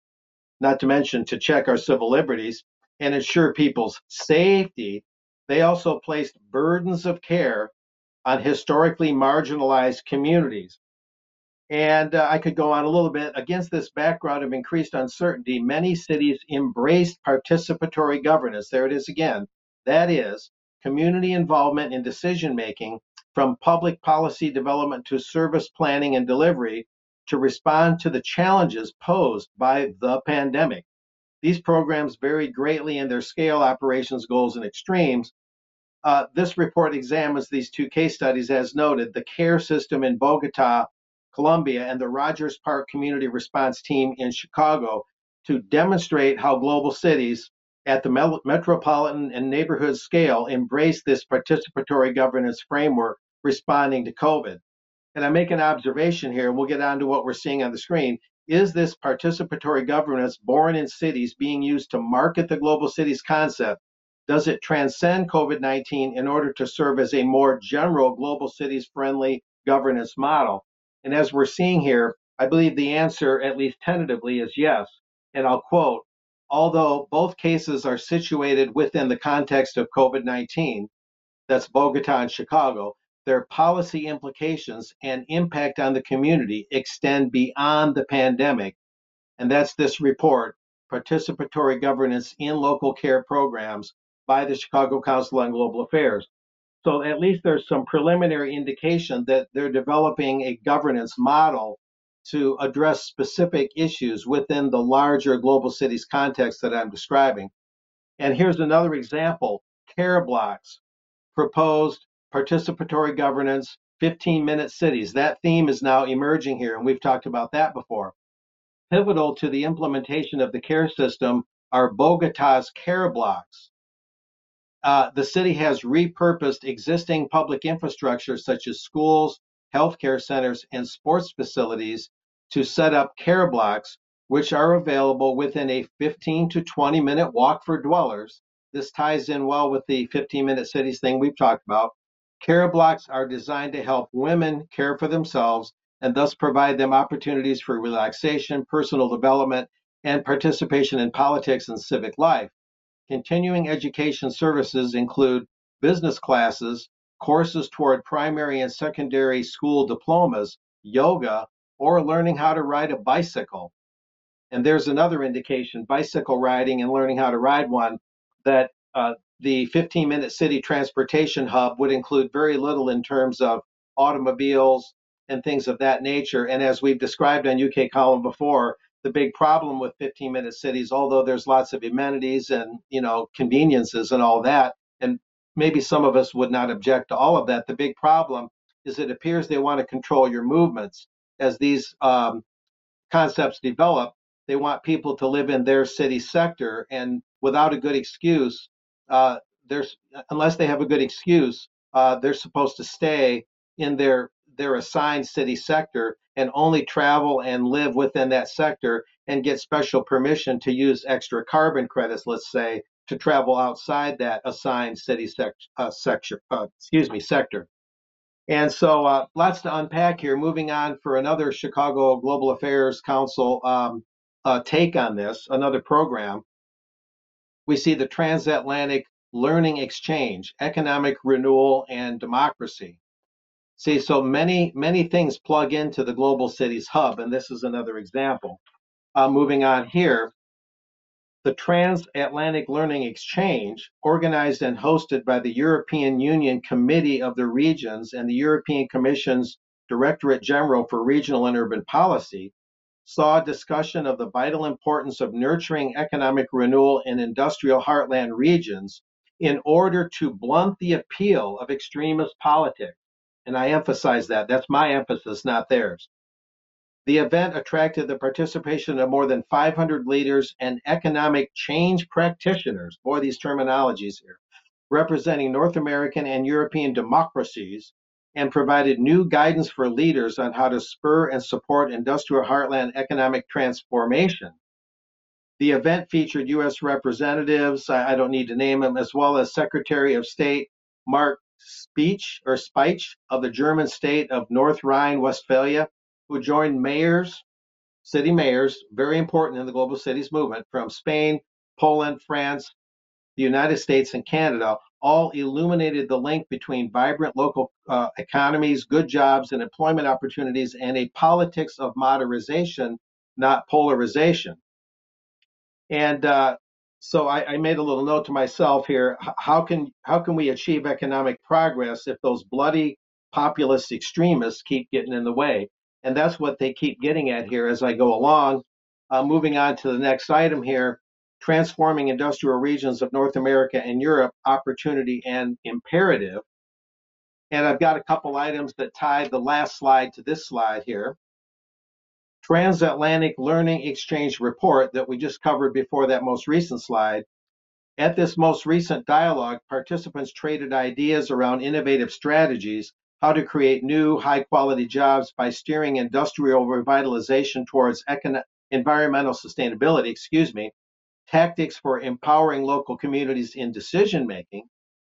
not to mention to check our civil liberties and ensure people's safety, they also placed burdens of care on historically marginalized communities and uh, I could go on a little bit. Against this background of increased uncertainty, many cities embraced participatory governance. There it is again. That is, community involvement in decision making from public policy development to service planning and delivery to respond to the challenges posed by the pandemic. These programs varied greatly in their scale, operations, goals, and extremes. Uh, this report examines these two case studies as noted the care system in Bogota Colombia, and the Rogers Park Community Response Team in Chicago to demonstrate how global cities at the metropolitan and neighborhood scale embrace this participatory governance framework responding to COVID. And I make an observation here, and we'll get on to what we're seeing on the screen. Is this participatory governance born in cities being used to market the global cities concept? Does it transcend COVID 19 in order to serve as a more general global cities friendly governance model? And as we're seeing here, I believe the answer, at least tentatively, is yes. And I'll quote Although both cases are situated within the context of COVID 19, that's Bogota and Chicago, their policy implications and impact on the community extend beyond the pandemic. And that's this report Participatory Governance in Local Care Programs by the Chicago Council on Global Affairs. So at least there's some preliminary indication that they're developing a governance model to address specific issues within the larger global cities context that I'm describing. And here's another example care blocks, proposed participatory governance, 15 minute cities. That theme is now emerging here, and we've talked about that before. Pivotal to the implementation of the care system are Bogota's care blocks. Uh, the city has repurposed existing public infrastructure such as schools, healthcare centers, and sports facilities to set up care blocks, which are available within a 15 to 20 minute walk for dwellers. This ties in well with the 15 minute cities thing we've talked about. Care blocks are designed to help women care for themselves and thus provide them opportunities for relaxation, personal development, and participation in politics and civic life. Continuing education services include business classes, courses toward primary and secondary school diplomas, yoga, or learning how to ride a bicycle. And there's another indication bicycle riding and learning how to ride one that uh, the 15 minute city transportation hub would include very little in terms of automobiles, and things of that nature. And as we've described on UK column before, the big problem with 15 minute cities, although there's lots of amenities and you know conveniences and all that, and maybe some of us would not object to all of that. The big problem is it appears they want to control your movements as these um, concepts develop. They want people to live in their city sector, and without a good excuse, uh, there's unless they have a good excuse, uh, they're supposed to stay in their their assigned city sector and only travel and live within that sector and get special permission to use extra carbon credits, let's say, to travel outside that assigned city sec- uh, sector. Uh, excuse me, sector. And so, uh, lots to unpack here. Moving on for another Chicago Global Affairs Council um, uh, take on this, another program. We see the transatlantic learning exchange, economic renewal, and democracy. See, so many, many things plug into the Global Cities Hub, and this is another example. Uh, moving on here, the Transatlantic Learning Exchange, organized and hosted by the European Union Committee of the Regions and the European Commission's Directorate General for Regional and Urban Policy, saw a discussion of the vital importance of nurturing economic renewal in industrial heartland regions in order to blunt the appeal of extremist politics and I emphasize that. That's my emphasis, not theirs. The event attracted the participation of more than 500 leaders and economic change practitioners, boy, these terminologies here, representing North American and European democracies, and provided new guidance for leaders on how to spur and support industrial heartland economic transformation. The event featured U.S. representatives, I don't need to name them, as well as Secretary of State Mark Speech or speich of the German state of North Rhine-Westphalia, who joined mayors, city mayors, very important in the global cities movement from Spain, Poland, France, the United States, and Canada, all illuminated the link between vibrant local uh, economies, good jobs, and employment opportunities, and a politics of modernization, not polarization. And uh, so I, I, made a little note to myself here. How can how can we achieve economic progress if those bloody populist extremists keep getting in the way? And that's what they keep getting at here as I go along. Uh, moving on to the next item here: transforming industrial regions of North America and Europe, opportunity and imperative. And I've got a couple items that tie the last slide to this slide here transatlantic learning exchange report that we just covered before that most recent slide. At this most recent dialogue, participants traded ideas around innovative strategies, how to create new high quality jobs by steering industrial revitalization towards econ- environmental sustainability, excuse me, tactics for empowering local communities in decision making,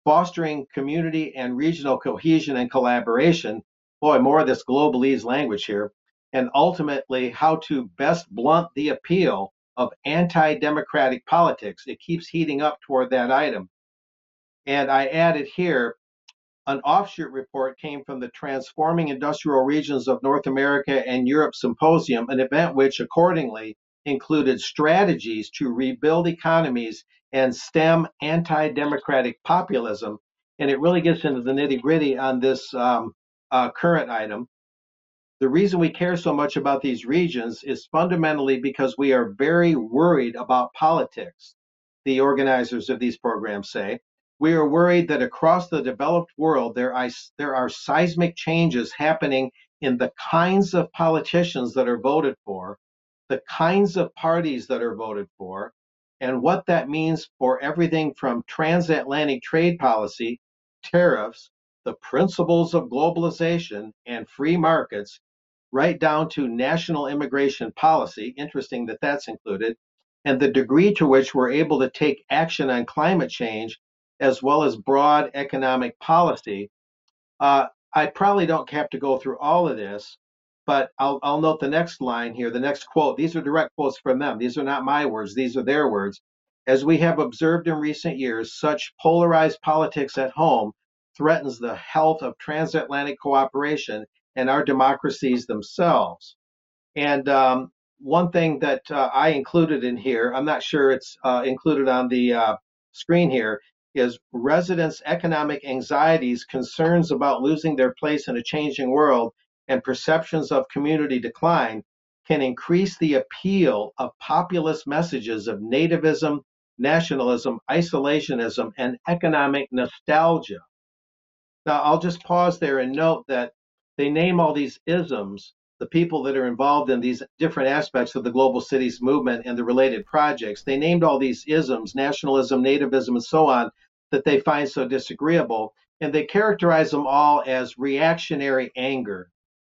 fostering community and regional cohesion and collaboration, boy, more of this globalese language here, and ultimately how to best blunt the appeal of anti democratic politics. It keeps heating up toward that item. And I added here an offshoot report came from the Transforming Industrial Regions of North America and Europe Symposium, an event which accordingly included strategies to rebuild economies and stem anti democratic populism. And it really gets into the nitty gritty on this um, uh, current item. The reason we care so much about these regions is fundamentally because we are very worried about politics, the organizers of these programs say. We are worried that across the developed world, there are, there are seismic changes happening in the kinds of politicians that are voted for, the kinds of parties that are voted for, and what that means for everything from transatlantic trade policy, tariffs, the principles of globalization and free markets, right down to national immigration policy. Interesting that that's included, and the degree to which we're able to take action on climate change as well as broad economic policy. Uh, I probably don't have to go through all of this, but I'll, I'll note the next line here, the next quote. These are direct quotes from them. These are not my words, these are their words. As we have observed in recent years, such polarized politics at home threatens the health of transatlantic cooperation and our democracies themselves. And um, one thing that uh, I included in here, I'm not sure it's uh, included on the uh, screen here, is residents' economic anxieties, concerns about losing their place in a changing world, and perceptions of community decline can increase the appeal of populist messages of nativism, nationalism, isolationism, and economic nostalgia. Now, I'll just pause there and note that they name all these isms the people that are involved in these different aspects of the global cities movement and the related projects. They named all these isms, nationalism, nativism, and so on, that they find so disagreeable. And they characterize them all as reactionary anger,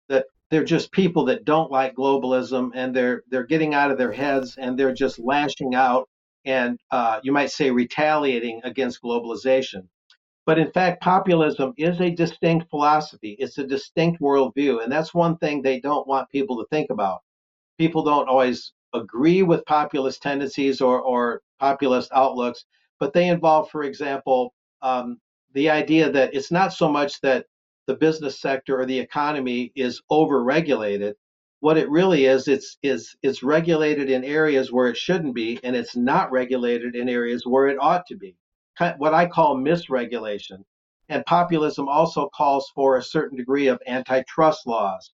that they're just people that don't like globalism and they're they're getting out of their heads and they're just lashing out and uh, you might say retaliating against globalization. But in fact, populism is a distinct philosophy. It's a distinct worldview. And that's one thing they don't want people to think about. People don't always agree with populist tendencies or, or populist outlooks, but they involve, for example, um, the idea that it's not so much that the business sector or the economy is overregulated. What it really is, it's is it's regulated in areas where it shouldn't be, and it's not regulated in areas where it ought to be what I call misregulation. And populism also calls for a certain degree of antitrust laws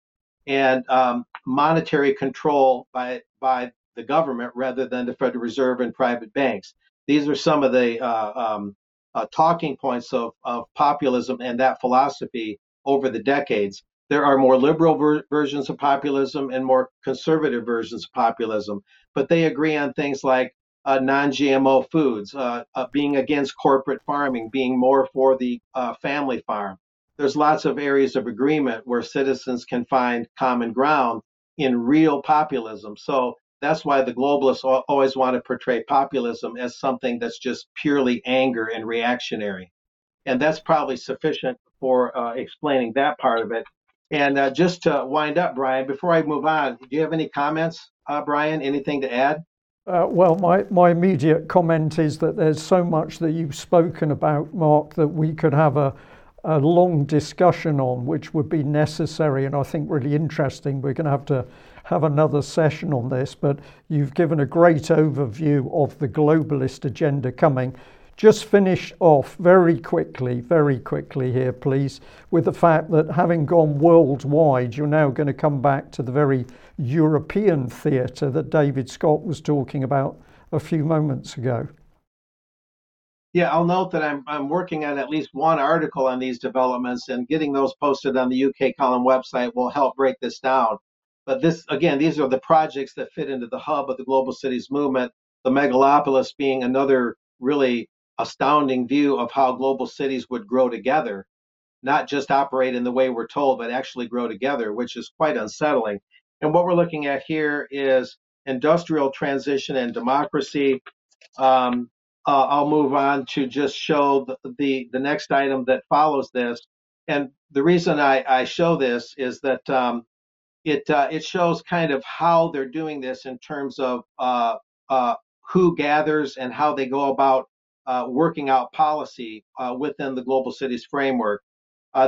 and um, monetary control by by the government rather than the Federal Reserve and private banks. These are some of the uh, um, uh, talking points of, of populism and that philosophy over the decades. There are more liberal ver- versions of populism and more conservative versions of populism, but they agree on things like uh, non-GMO foods, uh, uh, being against corporate farming, being more for the uh, family farm. There's lots of areas of agreement where citizens can find common ground in real populism. So that's why the globalists always want to portray populism as something that's just purely anger and reactionary. And that's probably sufficient for uh, explaining that part of it. And uh, just to wind up, Brian, before I move on, do you have any comments, Brian? Anything to add? Uh, well, my, my immediate comment is that there's so much that you've spoken about, Mark, that we could have a, a long discussion on, which would be necessary and I think really interesting. We're going to have to have another session on this, but you've given a great overview of the globalist agenda coming. Just finish off very quickly, very quickly here, please, with the fact that having gone worldwide, you're now going to come back to the very European theatre that David Scott was talking about a few moments ago. Yeah, I'll note that I'm, I'm working on at least one article on these developments, and getting those posted on the UK Column website will help break this down. But this, again, these are the projects that fit into the hub of the Global Cities movement, the megalopolis being another really astounding view of how global cities would grow together, not just operate in the way we're told, but actually grow together, which is quite unsettling. And what we're looking at here is industrial transition and democracy. Um, uh, I'll move on to just show the, the, the next item that follows this. and the reason I, I show this is that um, it uh, it shows kind of how they're doing this in terms of uh, uh, who gathers and how they go about uh, working out policy uh, within the global cities framework.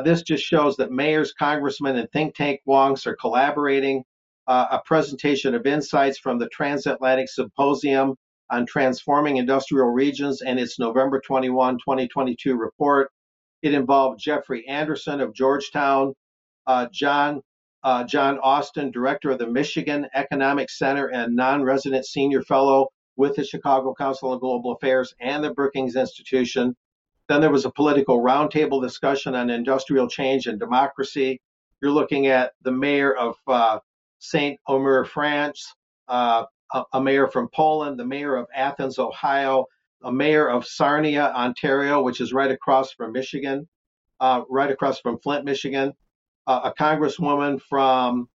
This just shows that mayors, congressmen, and think tank wonks are collaborating. A presentation of insights from the Transatlantic Symposium on Transforming Industrial Regions and its November 21, 2022 report. It involved Jeffrey Anderson of Georgetown, uh, John uh, John Austin, director of the Michigan Economic Center and non-resident senior fellow with the Chicago Council on Global Affairs and the Brookings Institution. Then there was a political roundtable discussion on industrial change and democracy. You're looking at the mayor of uh, St. Omer, France, uh, a, a mayor from Poland, the mayor of Athens, Ohio, a mayor of Sarnia, Ontario, which is right across from Michigan, uh, right across from Flint, Michigan, uh, a congresswoman from,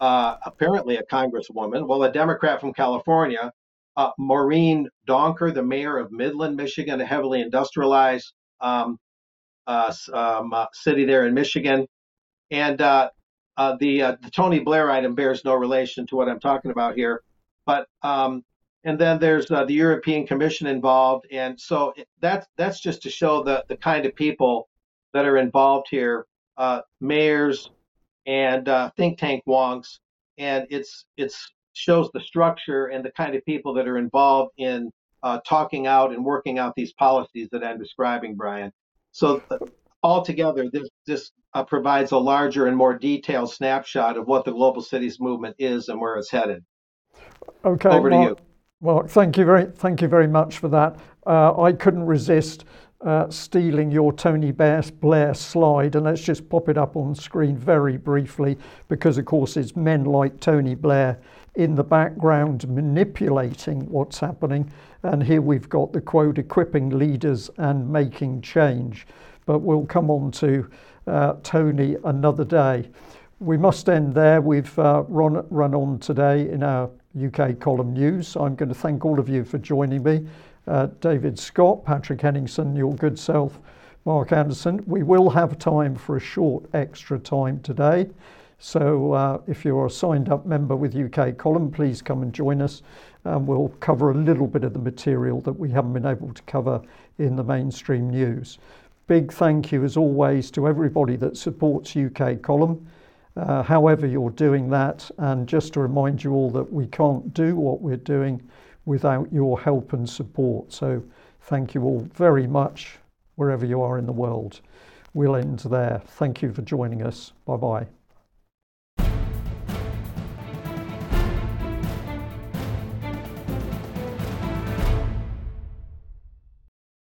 uh, apparently a congresswoman, well, a Democrat from California, uh, Maureen Donker, the mayor of Midland, Michigan, a heavily industrialized um, uh, um, uh, city there in Michigan, and the the Tony Blair item bears no relation to what I'm talking about here, but um, and then there's uh, the European Commission involved, and so that's that's just to show the the kind of people that are involved here, uh, mayors and uh, think tank wonks, and it's it's shows the structure and the kind of people that are involved in uh, talking out and working out these policies that I'm describing, Brian. So uh, altogether, this this uh, provides a larger and more detailed snapshot of what the global cities movement is and where it's headed. Okay, over to you. Well, thank you very, thank you very much for that. Uh, I couldn't resist uh, stealing your Tony Blair slide, and let's just pop it up on screen very briefly, because of course it's men like Tony Blair in the background manipulating what's happening. And here we've got the quote: "Equipping leaders and making change." But we'll come on to uh, Tony another day. We must end there. We've uh, run, run on today in our UK column news. I'm going to thank all of you for joining me. Uh, David Scott, Patrick Henningsen, your good self, Mark Anderson. We will have time for a short extra time today. So uh, if you're a signed up member with UK Column, please come and join us. And we'll cover a little bit of the material that we haven't been able to cover in the mainstream news. Big thank you, as always, to everybody that supports UK Column uh, however you're doing that. And just to remind you all that we can't do what we're doing without your help and support. So thank you all very much, wherever you are in the world. We'll end there. Thank you for joining us. Bye bye.